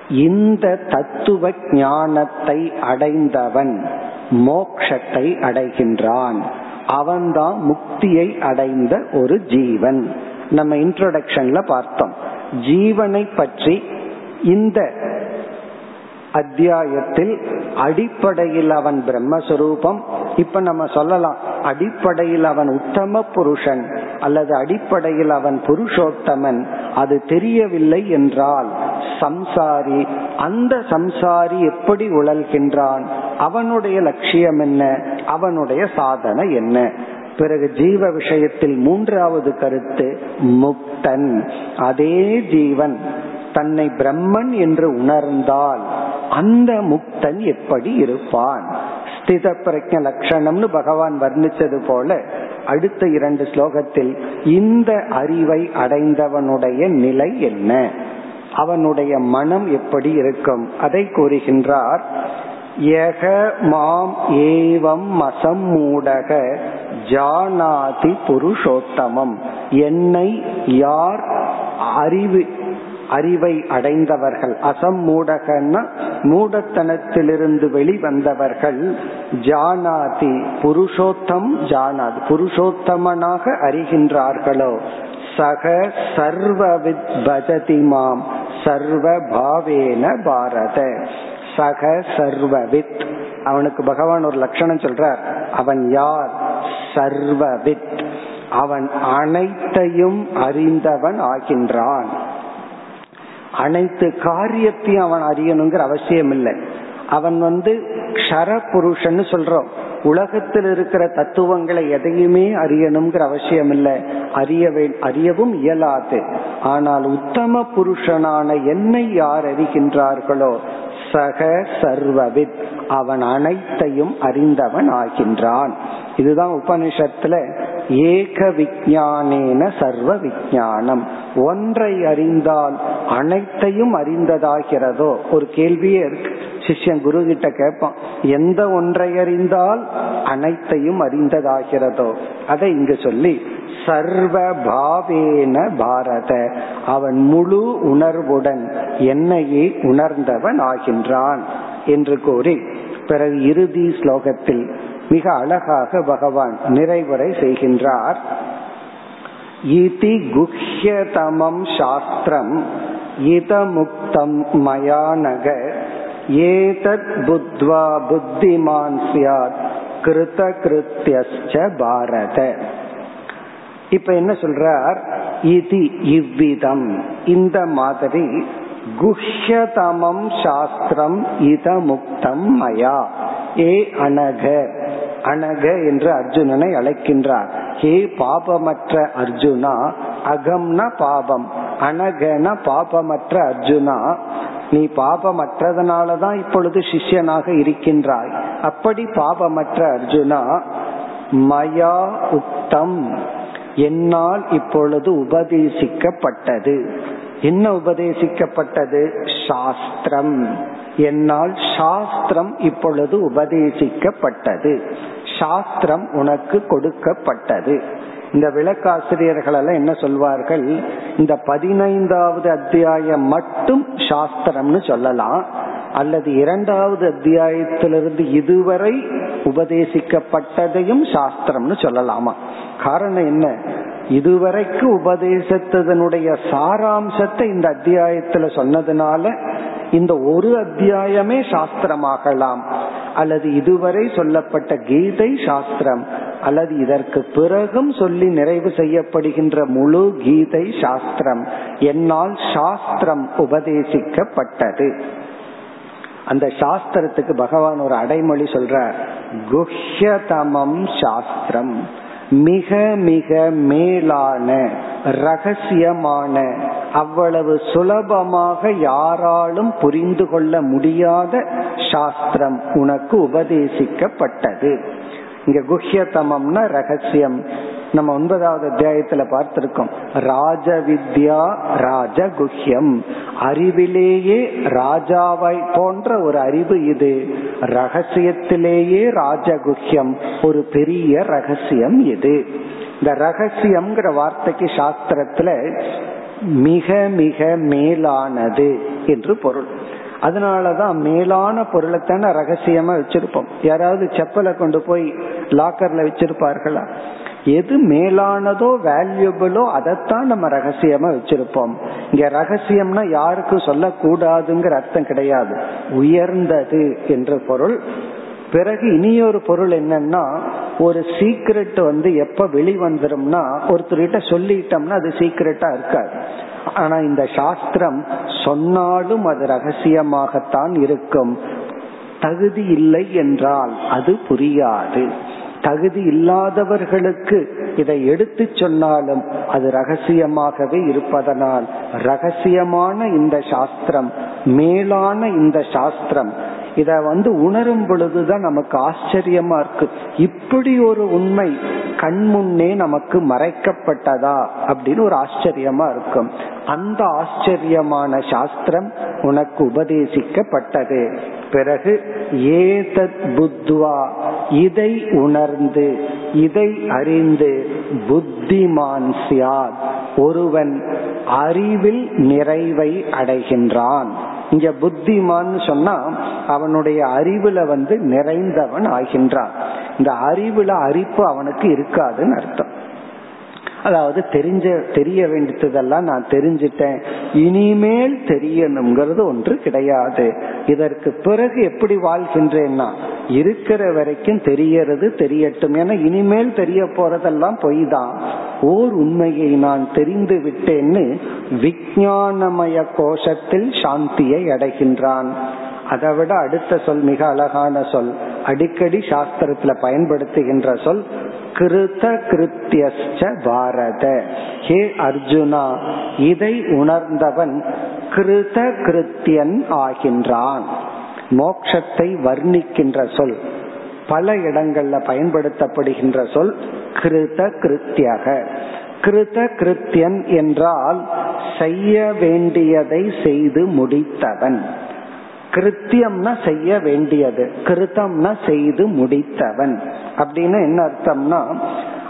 இந்த தத்துவ ஞானத்தை அடைந்தவன் மோக்ஷத்தை அடைகின்றான். அவன்தான் முக்தியை அடைந்த ஒரு ஜீவன். நம்ம இன்ட்ரோடக்ஷன்ல பார்த்தோம். ஜீவனை பற்றி இந்த அத்தியாயத்தில் அடிப்படையில் அவன் பிரம்மஸ்வரூபம். இப்ப நம்ம சொல்லலாம் அடிப்படையில் அவன் உத்தம புருஷன் அல்லது அடிப்படையில் அவன் புருஷோத்தமன். அது தெரியவில்லை என்றால் சம்சாரி அந்த சம்சாரி எப்படி உழல்கின்றான்? அவனுடைய லட்சியம் என்ன? அவனுடைய சாதனை என்ன? பிறகு ஜீவ விஷயத்தில் மூன்றாவது கருத்து முக்தன். அதே ஜீவன் தன்னை பிரம்மன் என்று உணர்ந்தால் அந்த முக்தன் எப்படி இருப்பான்? ஸ்தித பிரஜ லட்சணம்னு பகவான் வர்ணிச்சது போல அடுத்த இரண்டு ஸ்லோகத்தில் இந்த அறிவை அடைந்தவனுடைய நிலை என்ன? அவனுடைய மனம் எப்படி இருக்கும்? அதை கூறுகின்றார் யக மாம் ஏவம் மசம்மூடக ஜானாதி புருஷோத்தமம். என்னை யார் அறிவு அறிவை அடைந்தவர்கள். அசம் மூடகன்னா மூடத்தனத்திலிருந்து வெளிவந்தவர்கள். ஜானாதி புருஷோத்தம் ஜானாதி. புருஷோத்தமனாக அறிகின்றார்களோ? சக சர்வவித் பஜதி மாம். சர்வ பாவேன பாரத. சக சர்வவித். அவனுக்கு பகவான் ஒரு லட்சணம் சொல்றார். அவன் யார்? சர்வவித். அவன் அனைத்தையும் அறிந்தவன் ஆகின்றான். அனைத்து காரியத்தையும் அவன் அறியணுங்கிற அவசியம் இல்லை அவன் வந்து க்ஷர புருஷன் சொல்றோம். உலகத்தில் இருக்கிற தத்துவங்களை எதையுமே அறியணுங்கிற அவசியம் இல்லை அறிய அறியவும் இயலாது. ஆனால் உத்தம புருஷனான என்னை யார் அறிகின்றார்களோ சக சர்வவித் அவன் அனைத்தையும் அறிந்தவன் ஆகின்றான். இதுதான் உபனிஷத்துல ஏக விஜானேன சர்வ விஜானம் ஒன்றை அறிந்தால் அனைத்தையும் அறிந்ததாகிறதோ? ஒரு கேள்வியே இருக்கு. சிஷ்யன் குரு கிட்ட கேட்பான் எந்த ஒன்றை அறிந்தால் அனைத்தையும் அறிந்ததாகிறதோ? அதை இங்கு சொல்லி சர்வ பாவேன பாரத அவன் முழு உணர்வுடன் என்னையே உணர்ந்தவன் ஆகின்றான். என்று கூறி பிறகு இறுதி ஸ்லோகத்தில் மிக அழகாக பகவான் நிறைவுரை செய்கின்றார். இதி குஹ்யதமம் சாஸ்திரம் இதமுக்தம் மயானக. ஏதத் புத்வா புத்திமான் சியாத் கிருத கிருத்தியஸ்ச பாரத. இப்ப என்ன சொல்றார்? இது இவ்விதம். இந்த மாதிரி குஹ்யதமம் சாஸ்திரம் இதமுக்தம் மயா. ஏ அனக. அனக என்று அர்ஜுனனை அழைக்கின்றார். ஹே பாபமற்ற அர்ஜுனா அகம்ன பாபம். அனகன பாபமற்ற அர்ஜுனா நீ பாபமற்றதுனாலதான் இப்பொழுது சிஷ்யனாக இருக்கின்றாய். அப்படி பாபமற்ற அர்ஜுனா மயா உக்தம் என்னால் இப்பொழுது உபதேசிக்கப்பட்டது. என்ன உபதேசிக்கப்பட்டது? சாஸ்திரம். என்னால் சாஸ்திரம் இப்பொழுது உபதேசிக்கப்பட்டது. சாஸ்திரம் உனக்கு கொடுக்கப்பட்டது. இந்த விளக்காசிரியர்கள் எல்லாம் என்ன சொல்வார்கள்? இந்த பதினைந்தாவது அத்தியாயம் மட்டும் சாஸ்திரம்னு சொல்லலாம். அல்லது இரண்டாவது அத்தியாயத்திலிருந்து இதுவரை உபதேசிக்கப்பட்டதையும் சாஸ்திரம்னு சொல்லலாமா? காரணம் என்ன? இதுவரைக்கு உபதேசத்ததனுடைய சாராம்சத்தை இந்த அத்தியாயத்துல சொன்னதுனால இந்த ஒரு அத்தியாயமே சாஸ்திரமாகலாம். அல்லது இதுவரை சொல்லப்பட்ட கீதை சாஸ்திரம். அல்லது இதற்கு பிறகும் சொல்லி நிறைவு செய்யப்படுகின்ற முழு கீதை சாஸ்திரம். என்னால் சாஸ்திரம் உபதேசிக்கப்பட்டது. அந்த சாஸ்திரத்துக்கு பகவான் ஒரு அடைமொழி சொல்றார். குஹ்யதமம் சாஸ்திரம். மிக மிக மேலான ரகசியமான அவ்வளவு சுலபமாக யாராலும் புரிந்து கொள்ள முடியாத சாஸ்திரம் உனக்கு உபதேசிக்கப்பட்டது. இங்க குஹ்யதமம்னா ரகசியம். நம்ம ஒன்பதாவது அத்தியாயத்துல பார்த்திருக்கோம். ராஜ வித்யா ராஜ குஹ்யம் அறிவிலேயே ராஜாவை போன்ற ஒரு அறிவு இது. ரகசியத்திலேயே ராஜகுஹ்யம். ஒரு பெரிய ரகசியம் இது. இந்த ரகசியம்ங்கிற வார்த்தைக்கு சாஸ்திரத்துல மிக மிக மேலானது என்று பொருள். அதனாலதான் மேலான பொருளை தானே ரகசியமா வச்சிருப்போம். யாராவது செப்பலை கொண்டு போய் லாக்கர்ல வச்சிருப்பார்களா? எது மேலானதோ வேல்யூபிளோ அதைத்தான் நம்ம ரகசியமா வச்சிருப்போம். இங்க ரகசியம்னா யாருக்கும் சொல்லக்கூடாதுங்கிற அர்த்தம் கிடையாது. உயர்ந்தது என்ற பொருள். பிறகு இனியொரு பொருள் என்னன்னா ஒரு சீக்ரெட் வந்து எப்ப வெளிவந்துரும்னா ஒருத்தர்கிட்ட சொல்லிட்டோம்னா அது சீக்ரெட்டா இருக்காது. ஆனா இந்த சாஸ்திரம் சொன்னாலும் அது ரகசியமாகத்தான் இருக்கும். தகுதி இல்லை என்றால் அது புரியாது. தகுதி இல்லாதவர்களுக்கு இதை எடுத்து சொன்னாலும் அது ரகசியமாகவே இருப்பதனால் ரகசியமான இந்த சாஸ்திரம் மேலான இந்த சாஸ்திரம் இத வந்து உணரும் பொழுதுதான் நமக்கு ஆச்சரியமா இருக்கு. இப்படி ஒரு உண்மை கண்முன்னே நமக்கு மறைக்கப்பட்டதா அப்படின்னு ஒரு ஆச்சரியமா இருக்கும் அந்த ஆச்சரியமான சாஸ்திரம் உனக்கு உபதேசிக்கப்பட்டது. பிறகு ஏதத் புத்வா இதை உணர்ந்து இதை அறிந்து புத்திமான் சியாத். ஒருவன் அறிவில் நிறைவை அடைகின்றான். இங்க புத்திமான் சொன்னா அவனுடைய அறிவுல வந்து நிறைந்தவன் ஆகின்றான். இந்த அறிவுல அரிப்பு அவனுக்கு இருக்காதுன்னு அர்த்தம். அதாவது தெரிஞ்ச தெரிய வேண்டியதெல்லாம் நான் தெரிஞ்சிட்டேன். இனிமேல் தெரியணுங்கிறது ஒன்று கிடையாது. இதற்கு பிறகு எப்படி வாழ்கின்றேன்னா இருக்கிற வரைக்கும் தெரியறது தெரியட்டும். என இனிமேல் தெரிய போறதெல்லாம் பொய் தான் ஓர் உண்மையை நான் தெரிந்து விட்டேன்னு விஜயானமய கோஷத்தில் சாந்தியை அடைகின்றான். அதை விட அடுத்த சொல் மிக அழகான சொல். அடிக்கடி சாஸ்திரத்துல பயன்படுத்துகின்ற சொல் கிருத கிருத்தியஸ்ச பாரத. ஹே அர்ஜுனா இதை உணர்ந்தவன் கிருத கிருத்தியன் ஆகின்றான். மோக்ஷத்தை வர்ணிக்கின்ற சொல் பல இடங்கள்ல பயன்படுத்தப்படுகின்ற சொல் கிருத கிருத்தியக. கிருத கிருத்தியன் என்றால் செய்ய வேண்டியதை செய்து முடித்தவன். கிருத்தியம்னா செய்ய வேண்டியது. கிருத்தம்னா செய்து முடித்தவன். அப்படின்னு என்ன அர்த்தம்னா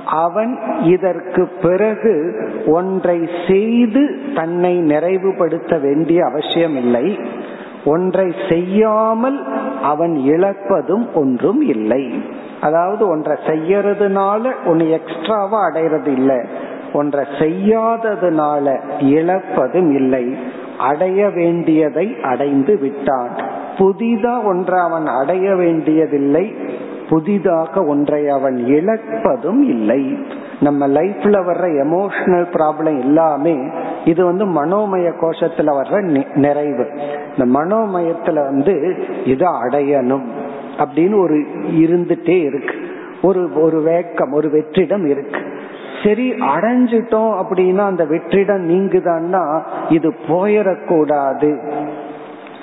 அவன் இதற்கு பிறகு ஒன்றை செய்து தன்னை நிறைவுபடுத்த வேண்டிய அவசியம் இல்லை ஒன்றை செய்யாமல் அவன் இழப்பதும் ஒன்றும் இல்லை. அதாவது ஒன்றை செய்யறதுனால ஒன்னு எக்ஸ்ட்ராவா அடையிறது இல்லை. ஒன்றை செய்யாததுனால இழப்பதும் இல்லை. அடைய வேண்டியதை அடைந்து விட்டான் புதிதா ஒன்றை அவன் அடைய வேண்டியதில்லை புதிதாக ஒன்றை அவன் இழப்பதும் இல்லை. நம்ம லைஃப்ல வர்ற எமோஷனல் ப்ராப்ளம் எல்லாமே இது வந்து மனோமய கோஷத்துல வர்ற நிறைவு. இந்த மனோமயத்துல வந்து இதை அடையணும் அப்படின்னு ஒரு இருந்துட்டே இருக்கு. ஒரு ஒரு வேக்கம் ஒரு வெற்றிடம் இருக்கு. சரி அடைஞ்சிட்டோம் அப்படின்னா அந்த வெற்றிடம் நீங்குதான்னா இது போயிடக்கூடாது.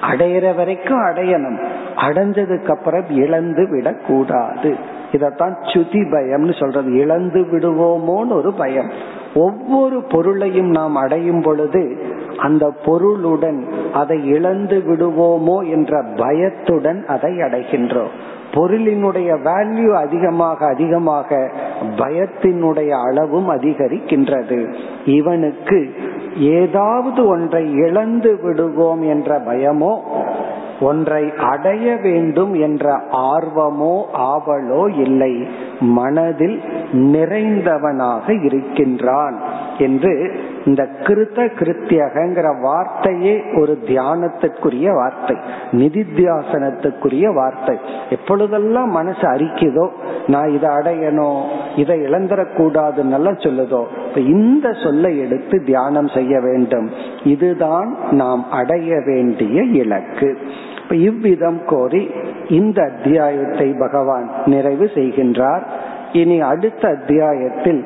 அடையிற வரைக்கும் அடையணும். அடைஞ்சதுக்கு அப்புறம் இழந்து விடக்கூடாது. இதத்தான் சுதி பயம்னு சொல்றது. இழந்து விடுவோமோன்னு ஒரு பயம். ஒவ்வொரு பொருளையும் நாம் அடையும் பொழுது அந்த பொருளுடன் அதை இழந்து விடுவோமோ என்ற பயத்துடன் அதை அடைகின்றோம். பொருளினுடைய வேல்யூ அதிகமாக அதிகமாக பயத்தினுடைய அளவும் அதிகரிக்கின்றது. இவனுக்கு ஏதாவது ஒன்றை இழந்து விடுவோம் என்ற பயமோ ஒன்றை அடைய வேண்டும் என்ற ஆர்வமோ ஆவலோ இல்லை. மனதில் நிறைந்தவனாக இருக்கின்றான். என்று இந்த கிருத்த கிருத்தியகங்கிற வார்த்தையே ஒரு தியானத்திற்குரிய வார்த்தை நிதித்தியாசனத்துக்குரிய வார்த்தை. எப்பொழுதெல்லாம் மனசு அரிக்குதோ நான் இதை அடையணும் இதை இழந்துடக்கூடாதுன்னு சொல்லுதோ இப்ப இந்த சொல்லை எடுத்து தியானம் செய்ய வேண்டும். இதுதான் நாம் அடைய வேண்டிய இலக்கு. இவ்விதம் கோரி இந்த அத்தியாயத்தை பகவான் நிறைவு செய்கின்றார். இனி அடுத்த அத்தியாயத்தில்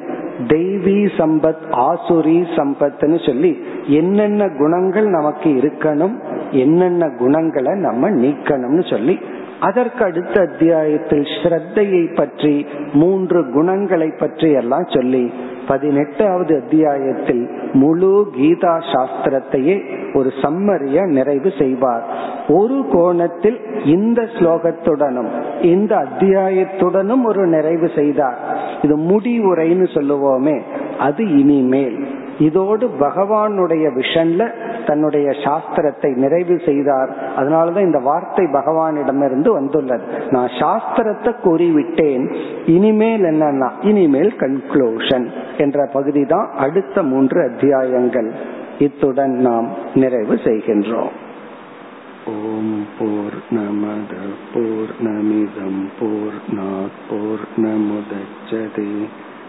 தெய்வீ சம்பத் ஆசுரி சம்பத்னு சொல்லி என்னென்ன குணங்கள் நமக்கு இருக்கணும் என்னென்ன குணங்களை நம்ம நீக்கணும்னு சொல்லி அதற்கு அடுத்த அத்தியாயத்தில் ஸ்ரத்தையை பற்றி மூன்று குணங்களை பற்றி எல்லாம் சொல்லி பதினெட்டாவது அத்தியாயத்தில் முழு கீதா சாஸ்திரத்தையே ஒரு சம்மரிய நிறைவு செய்வார். ஒரு கோணத்தில் இந்த ஸ்லோகத்துடனும் இந்த அத்தியாயத்துடனும் ஒரு நிறைவு செய்தார். இது முடிவுரைன்னு சொல்லுவோமே அது இனிமேல். இதோடு பகவானுடைய விஷன்ல தன்னுடைய சாஸ்திரத்தை நிறைவு செய்தார். அதனாலதான் இந்த வார்த்தை பகவானிடமிருந்து வந்துள்ளது. நான் சாஸ்திரத்தை கூறிவிட்டேன் இனிமேல் என்னன்னா இனிமேல் கன்க்ளூஷன் என்ற பகுதி தான் அடுத்த மூன்று அத்தியாயங்கள். இத்துடன் நாம் நிறைவு செய்கின்றோம். ஓம் போர் நமத போர் நமிதம் போர் போர் நமுதச்சதே